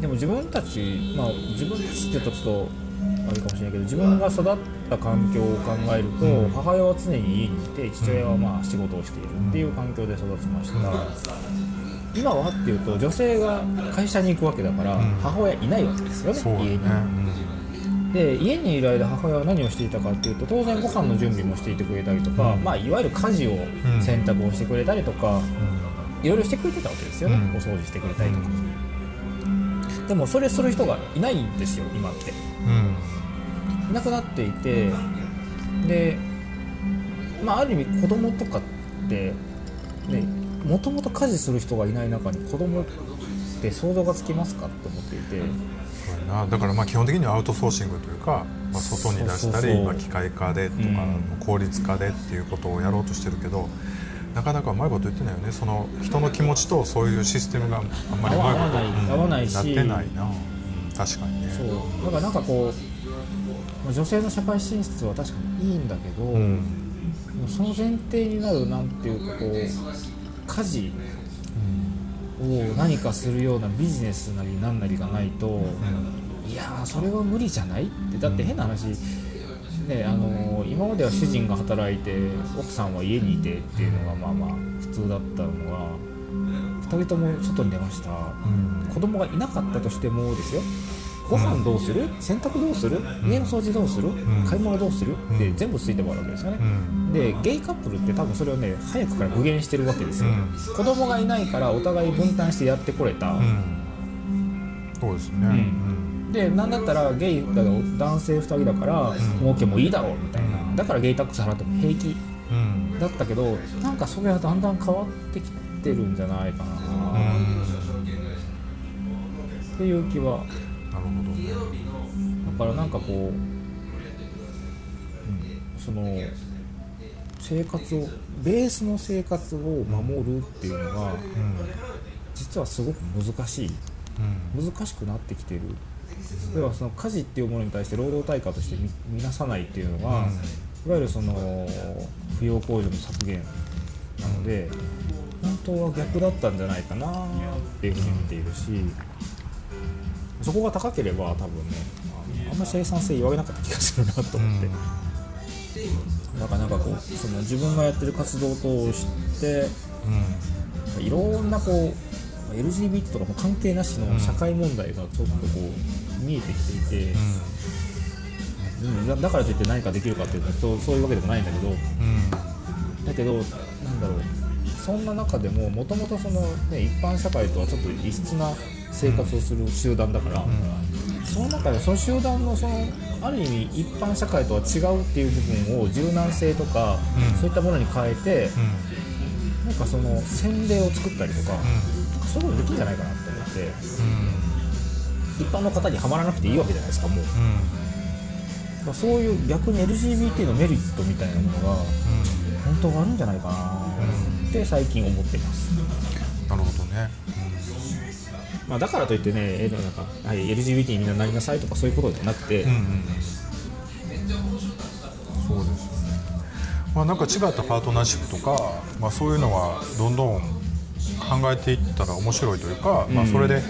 でも自分たち、まあ、自分たちって言うとちょっとあれかもしれないけど自分が育った環境を考えると、母親は常に家にいて父親はまあ仕事をしているっていう環境で育ちました、今はっていうと女性が会社に行くわけだから、母親いないわけですよねそうだ家に。ね、で家にいる間母親は何をしていたかっていうと当然ご飯の準備もしていてくれたりとか、まあ、いわゆる家事をん。洗濯をしてくれたりとか、いろいろしてくれてたわけですよね、うん。お掃除してくれたりとか、でもそれする人がいないんですよ今って。うん。うんいなくなっていてでまあある意味子供とかってねもともと家事する人がいない中に子供って想像がつきますかって思っていて。だからまあ基本的にはアウトソーシングというか、まあ、外に出したそうそうそうりまあ機械化でとか、うん。効率化でっていうことをやろうとしてるけどなかなかうまいこと言ってないよね。その人の気持ちとそういうシステムがあんまりうまいこと合わないうん合わないしな。ってないな、うん確かにね。そう。だからなんかこうまあ女性の社会進出は確かにいいんだけど、うん。その前提になるなんていうかこう家事を何かするようなビジネスなりなんなりがないと、いやーそれは無理じゃないって。だって変な話、ねあのー今までは主人が働いて奥さんは家にいてっていうのがまあまあ普通だったのが2人とも外に出ました、うん。子供がいなかったとしてもですよ。ご飯どうする？洗濯どうする？家の掃除どうする、買い物どうする？って全部ついてもらうわけですよね、うん。でゲイカップルって多分それをね早くから具現してるわけですよ、うん。子供がいないからお互い分担してやってこれた、うん。そうですね、んでなんだったらゲイだろ男性2人だから儲けもいいだろうみたいな。だからゲイタックス払っても平気。だったけどなんかそれはだんだん変わってきてるんじゃないかな。っていう気は。なるほど。ねだからなんかこう、うんその生活をベースの生活を守るっていうのが実はすごく難しい。うん。難しくなってきてる要はその家事っていうものに対して労働対価として見見なさないっていうのが、いわゆるその扶養控除の削減なので本当は逆だったんじゃないかなっていうふうに見ているしそこが高ければ多分ねああんまり生産性言われなかった気がするなと思って、だからなんかこうその自分がやってる活動を通していろんなこう LGBT とかも関係なしの社会問題がちょっとこう見えてきていて、うん。だだからといって何かできるかっていうとそういうわけでもないんだけどうん。だけどなんだろう。そんな中でももともとその、ね、一般社会とはちょっと異質な生活をする集団だから、その中でその集団のそのある意味一般社会とは違うっていう部分を柔軟性とか、うん。そういったものに変えて、なんかその洗礼を作ったりとか、そういうことできるんじゃないかなって思って一般の方にはまらなくていいわけじゃないですかもう、まあそういう逆に LGBT のメリットみたいなものが本当はあるんじゃないかな。って最近思ってます、なるほどね、まあ、だからといってねえなんか、はい、LGBT にみんななりなさいとかそういうことじゃなくて、うんうんうん。そうですよね。まあなんか違ったパートナーシップとか、まあ、そういうのはどんどん考えていったら面白いというか、まあ、それで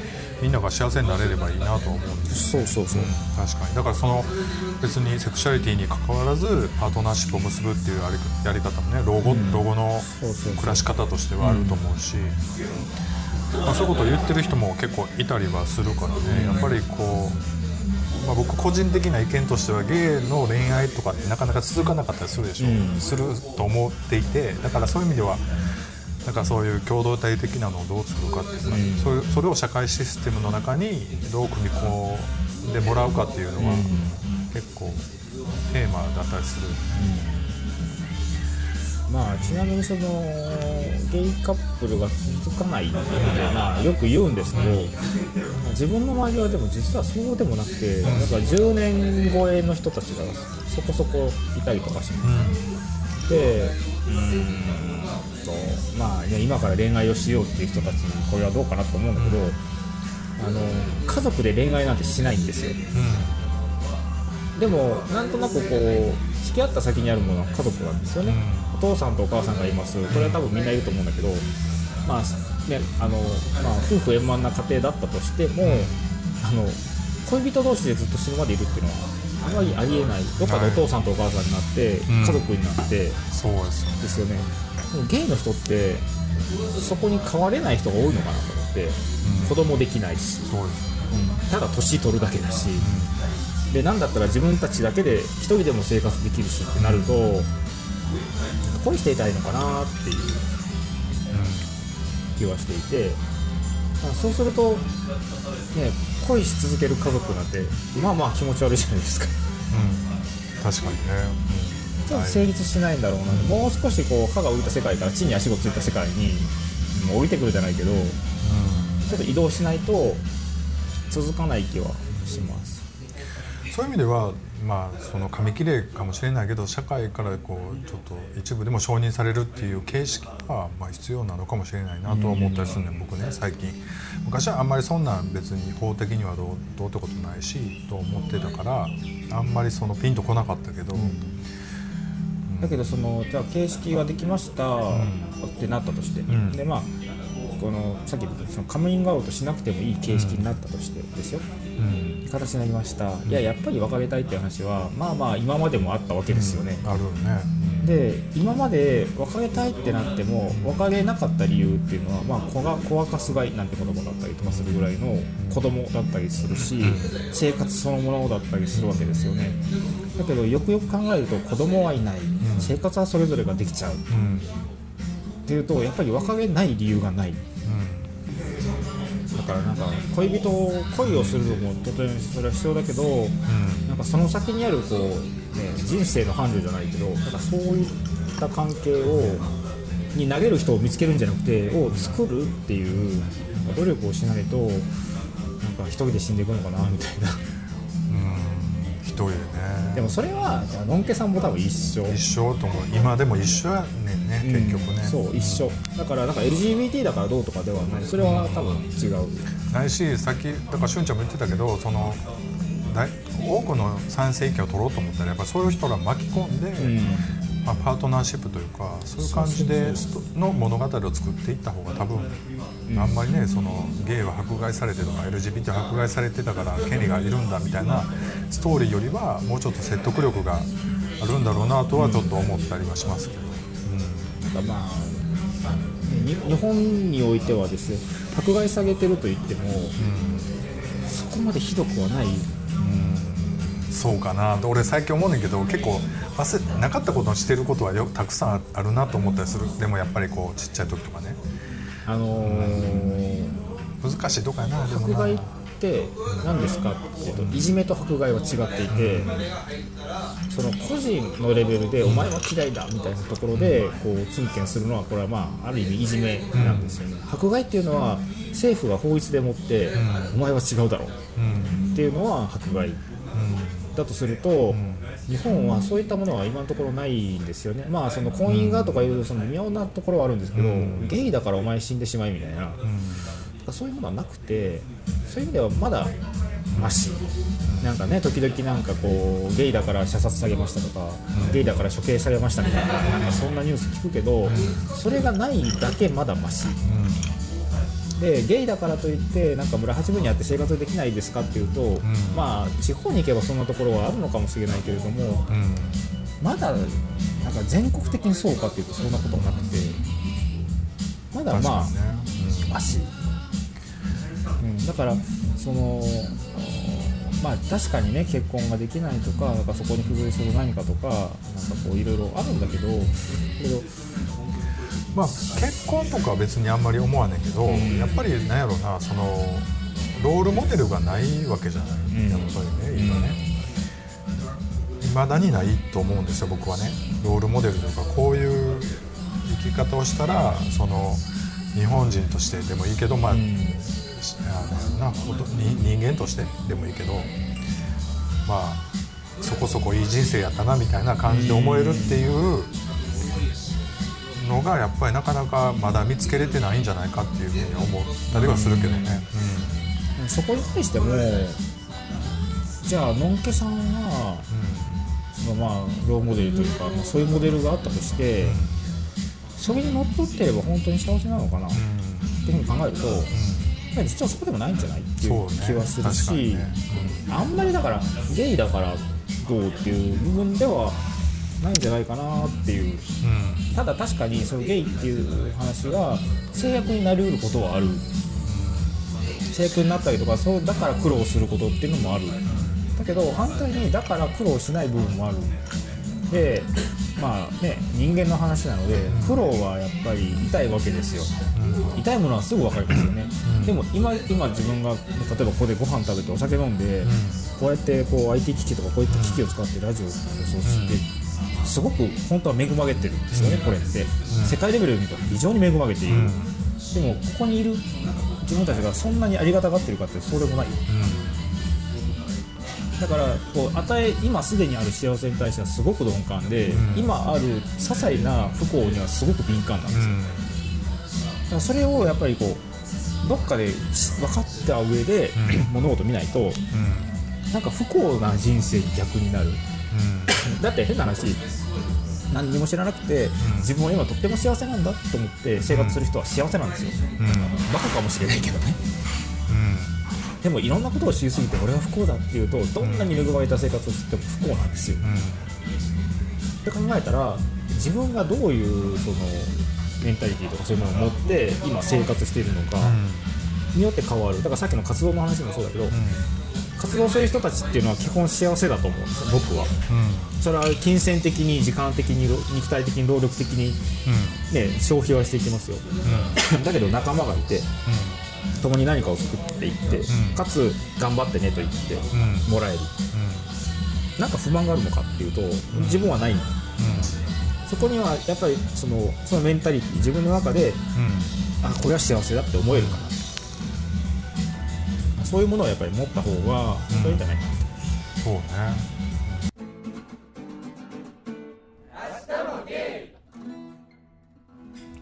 みんなが幸せになれればいいなとは思うんですそうそうそう、確かに。だからその別にセクシャリティに関わらずパートナーシップを結ぶっていうやりやり方もね老後,、老後の暮らし方としてはあると思うし、まあ、そういうことを言ってる人も結構いたりはするからね。やっぱりこう、まあ、僕個人的な意見としてはゲイの恋愛とかってなかなか続かなかったりするでしょ、うん。すると思っていてだからそういう意味ではなんかそういう共同体的なのをどう作るかっていうか、そういうそれを社会システムの中にどう組み込んでもらうかっていうのは、結構テーマだったりする、まあちなみにそのゲイカップルが続かないってまあよく言うんですけど、まあ自分の周りはでも実はそうでもなくてなんか10年超えの人たちがそこそこいたりとかします、でうーんとまあね今から恋愛をしようっていう人たちにこれはどうかなと思うんだけど、あの家族で恋愛なんてしないんですよ。でもなんとなくこう付き合った先にあるものは家族なんですよね、お父さんとお母さんがいます。これは多分みんないると思うんだけどまあねあの、まあ、夫婦円満な家庭だったとしてもあの恋人同士でずっと死ぬまでいるっていうのはあまりありえない。どっかでお父さんとお母さんになってうん。家族になってそうですよね。ですよねゲイの人ってそこに変われない人が多いのかなと思って、子供できないし。そうですただ年取るだけだし、でなんだったら自分たちだけで一人でも生活できるしってなると、恋していたいのかなっていう気はしていて、あそうすると、ね、恋し続ける家族なんてまあまあ気持ち悪いじゃないですか。うん、確かにね、ちょっと成立しないんだろうな、もう少しこう歯が浮いた世界から地に足がついた世界に、うん降りてくるじゃないけど、ちょっと移動しないと続かない気はします。そういう意味では、まあ、その紙切れかもしれないけど社会からこうちょっと一部でも承認されるっていう形式はまあ必要なのかもしれないなとは思ったりするね、僕ね最近。昔はあんまりそんなん別に法的にはどうどうってことないしと思ってたからあんまりそのピンとこなかったけど、だけどそのじゃあ形式ができました、ってなったとして、ん。でまあこのさっき言ったそのカミングアウトしなくてもいい形式になったとしてですよ、うん。形になりました、いややっぱり別れたいっていう話はまあまあ今までもあったわけですよね、あるよね、で今まで別れたいってなっても別れなかった理由っていうのは、まあ、子が子若すがいなんて言葉だったりとかするぐらいの子供だったりするし生活そのものだったりするわけですよね。だけどよくよく考えると子供はいない。生活はそれぞれができちゃう。っうん。ていうとやっぱり別れない理由がない。だからなんか恋人を恋をするのもとてもそれは必要だけど、なんかその先にあるこう、ね、人生の伴侶じゃないけどなんかそういった関係をに投げる人を見つけるんじゃなくてを作るっていう努力をしないとなんか一人で死んでいくのかなみたいな。一人でね。でもそれはのんけさんも多分一緒。一緒と思う。今でも一緒やねんね結局ね、そう一緒。だからなんか LGBT だからどうとかではない。それは多分違う。ないしさっきだからしゅんちゃんも言ってたけどその大多くの参政権を取ろうと思ったらやっぱそういう人ら巻き込んで、まあ、パートナーシップというかそういう感じでの物語を作っていった方が多分、あんまりねそのゲイは迫害されてとか LGBT は迫害されてたから権利がいるんだみたいなストーリーよりはもうちょっと説得力があるんだろうなとはちょっと思ったりはしますけど。なん。かまあに日本においてはですね迫害されてると言っても、そこまでひどくはないそうかな俺最近思うねんけど結構忘れなかったことにしてることはよたくさんあるなと思ったりする。でもやっぱりこうちっちゃい時とかね。あのー難しいとこやなでもな迫害っって何ですかっていうといじめと迫害は違っていてその個人のレベルでお前は嫌いだみたいなところでこうツンケンするのはこれはまあある意味いじめなんですよね。迫害っていうのは政府が法律でもってお前は違うだろううんっていうのは迫害だとすると、日本はそういったものは今のところないんですよね、まあ、その婚姻がとかいうその妙なところはあるんですけど、ゲイだからお前死んでしまいみたいな、そういうものはなくて、そういう意味ではまだマシ、なんかね、時々なんかこう、ゲイだから射殺されましたとか、ゲイだから処刑されましたみたいな、なんかそんなニュース聞くけど、それがないだけまだマシ。でゲイだからといってなんか村八分にあって生活できないですかっていうと、まあ地方に行けばそんなところはあるのかもしれないけれどもうん。まだなんか全国的にそうかっていうとそんなことはなくてまだまあ、確かにね。マシ、うん、だからそのまあ確かにね結婚ができないとかなんかそこに付随する何かとかなんかこういろいろあるんだけどけどまあ結婚とかは別にあんまり思わねんけど、やっぱりなんやろなそのロールモデルがないわけじゃない、うん。やっぱりね今ね。いまだにないと思うんですよ僕はね。ロールモデルというかこういう生き方をしたらその日本人としてでもいいけどまあ、しあのな人間としてでもいいけどまあそこそこいい人生やったなみたいな感じで思えるっていうのがやっぱりなかなかまだ見つけれてないんじゃないかっていうふうに思ったりはするけどね。そこに対してもじゃあのんけさんはそのまあローモデルというか、まあ、そういうモデルがあったとしてそれにのっとってれば本当に幸せなのかな、っていうふうに考えると、やっぱり実はそこでもないんじゃないっていう気はするし、ね。うん。あんまりだからゲイだからどうっていう部分ではないんじゃないかなっていう。うんただ確かにそのゲイっていう話が制約になりうることはある。制約になったりとかそうだから苦労することっていうのもある。だけど反対にだから苦労しない部分もある。でまあね人間の話なので苦労はやっぱり痛いわけですよ。痛いものはすぐ分かりますよね、でも今今自分が例えばここでご飯食べてお酒飲んで、こうやってこう IT 機器とかこういった機器を使ってラジオを放送して、すごく本当は恵まれてるんですよね、これって、世界レベルで見ると非常に恵まれている、でもここにいる自分たちがそんなにありがたがってるかってそうでもない、だからこう与え今すでにある幸せに対してはすごく鈍感で、今ある些細な不幸にはすごく敏感なんですよ、だからそれをやっぱりこうどっかで分かった上で、物事を見ないとなんか不幸な人生に逆になるだって変な話何にも知らなくて、自分は今とっても幸せなんだと思って生活する人は幸せなんですよ、バカかもしれないけどね。でもいろんなことを知りすぎて俺は不幸だっていうとどんなに恵まれた生活をしても不幸なんですよ、って考えたら自分がどういうそのメンタリティとかそういうものを持って今生活しているのかによって変わる。だからさっきの活動の話もそうだけど、活動する人たちっていうのは基本幸せだと思うんですよ僕は。それは金銭的に時間的に肉体的に労力的に、ね、消費はしていきますよ、だけど仲間がいて、共に何かを作っていって、かつ頑張ってねと言ってもらえる、なんか不満があるのかっていうと自分はないの、そこにはやっぱりそのそのメンタリティ自分の中であこれは幸せだって思えるかな、そういうものをやっぱり持った方がいいんじゃないかなと、そうね。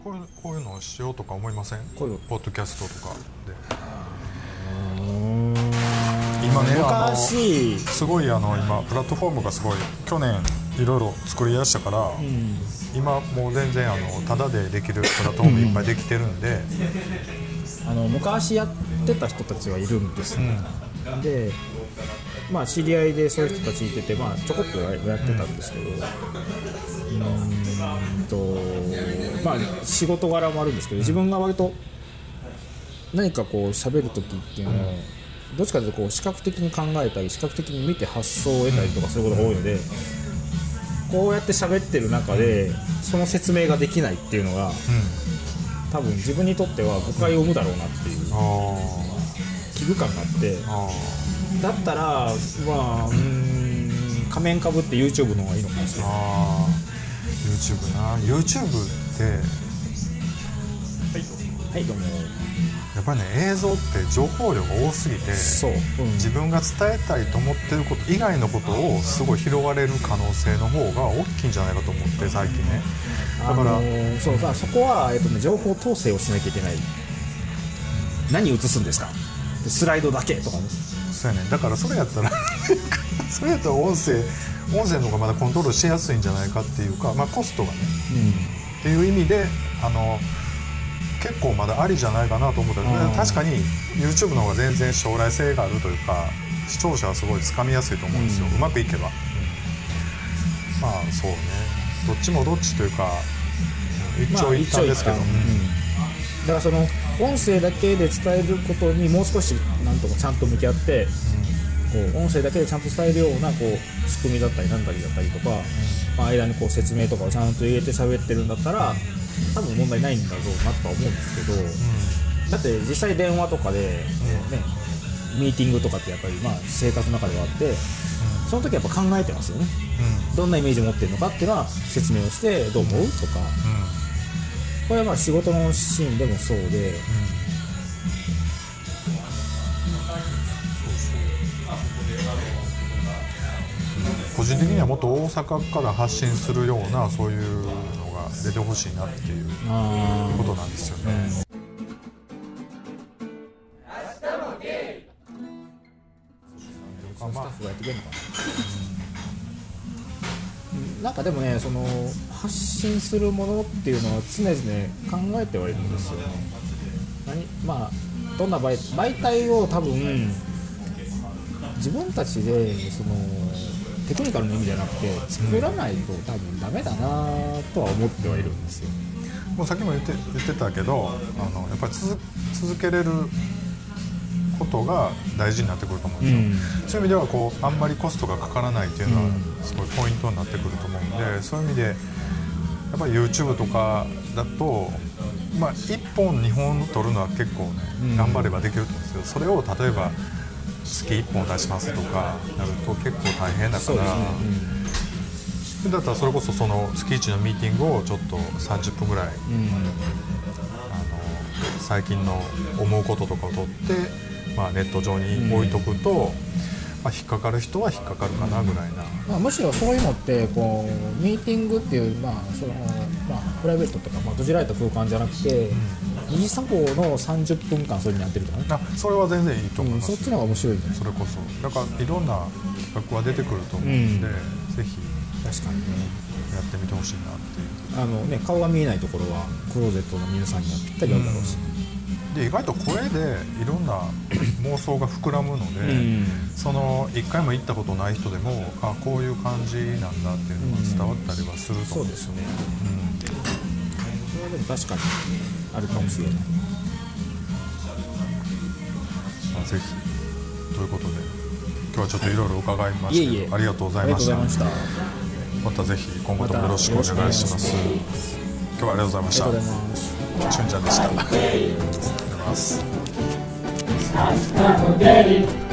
こういうこういうのをしようとか思いません？こういう。ポッドキャストとかで。今ねあの昔。すごいあの今プラットフォームがすごい去年いろいろ作り出したから、今もう全然あのタダでできるプラットフォームいっぱいできてるんで、あの昔やってた人たちはいるんです、でまあ知り合いでそういう人たちいてて、まあ、ちょこっとややってたんですけど、うーんとまあ仕事柄もあるんですけど自分が割と何かこう喋る時っていうのは、どっちかというとこう視覚的に考えたり視覚的に見て発想を得たりとかすることが多いので、こうやって喋ってる中でその説明ができないっていうのが、多分自分にとっては誤解を生むだろうなっていうあ危惧感があって。あだったらまあうーん仮面かぶって YouTube の方がいいのかもしれない。あ YouTube な。YouTube ってはい。どうもぱりね映像って情報量が多すぎてそう、うん、自分が伝えたいと思ってること以外のことをすごい拾われる可能性の方が大きいんじゃないかと思って最近ね。だから、あのーそうさそこは、えっとね、情報統制をしなきゃいけない。何映すんですか？でスライドだけとかね。そうやね。だからそれやったら それやったら音声音声の方がまだコントロールしやすいんじゃないかっていうか、まあ、コストがね。っていう意味であの結構まだありじゃないかなと思った。けどうん。確かに YouTube の方が全然将来性があるというか視聴者はすごいつかみやすいと思うんですよ、ううんまくいけば、まあそうね。どっちもどっちというか一まあ長一短ですけど、一長一短うん。だからその音声だけで伝えることにもう少しなんとかちゃんと向き合ってこう音声だけでちゃんと伝えるようなこう仕組みだったりなんだりだったりとか、まあ、間にこう説明とかをちゃんと入れて喋ってるんだったら多分問題ないんだろうなとは思うんですけど、だって実際電話とかで、ねミーティングとかってやっぱりまあ生活の中ではあってその時やっぱ考えてますよね。うん。どんなイメージを持ってるのかっていうのは説明をしてどう思うとか。これはまあ仕事のシーンでもそうで個人的にはもっと大阪から発信するようなそういうのが出てほしいなっていうあことなんですよね。スタッフがやってくれるのかな、なんかでもねその発信するものっていうのは常々考えてはいるんですよね。何まあどんな媒媒体を多分自分たちでそのテクニカルな意味じゃなくて作らないと多分ダメだなとは思ってはいるんですよ。もうさっきも言って言ってたけどあのやっぱり続続けれることが大事になってくると思うんですよ、うん。そういう意味ではこうあんまりコストがかからないっていうのはうん。すごいポイントになってくると思うんでそういう意味でやっぱり YouTube とかだと、まあ、1本2本撮るのは結構ね、うん。頑張ればできると思うんですけどそれを例えば月1本出しますとかなると結構大変だから。そうですね、でだったらそれこそその月1のミーティングをちょっと30分ぐらいあのうん。うん最近の思うこととかを取って、まあ、ネット上に置いとくと、まあ、引っかかる人は引っかかるかなぐらいな、まあ、むしろそういうのってこうミーティングっていう、まあそのまあ、プライベートとか、まあ、閉じられた空間じゃなくて、二次作法の30分間それにやってるとかね、あそれは全然いいと思いうん、ます、そっちの方が面白いんじゃないそれこそ。だからいろんな企画は出てくると思うんで、ぜひ。確かにね。やってみてほしいなっていう。あのね顔が見えないところはクローゼットの皆さんにはぴったり合うだろうし、で意外と声でいろんな妄想が膨らむので、うん。その一回も行ったことない人でもあこういう感じなんだっていうのが伝わったりはすると思う。そうですね、それはでも確かにあるかもしれない。まあぜひということで今日はちょっといろいろ伺いましたけどいえいえ。ありがとうございました。ました。あまたぜひ今後ともよろしくお願いします。ま今日はありがとうございました。りがとうございます。チュンちゃんでした。ありがとうございます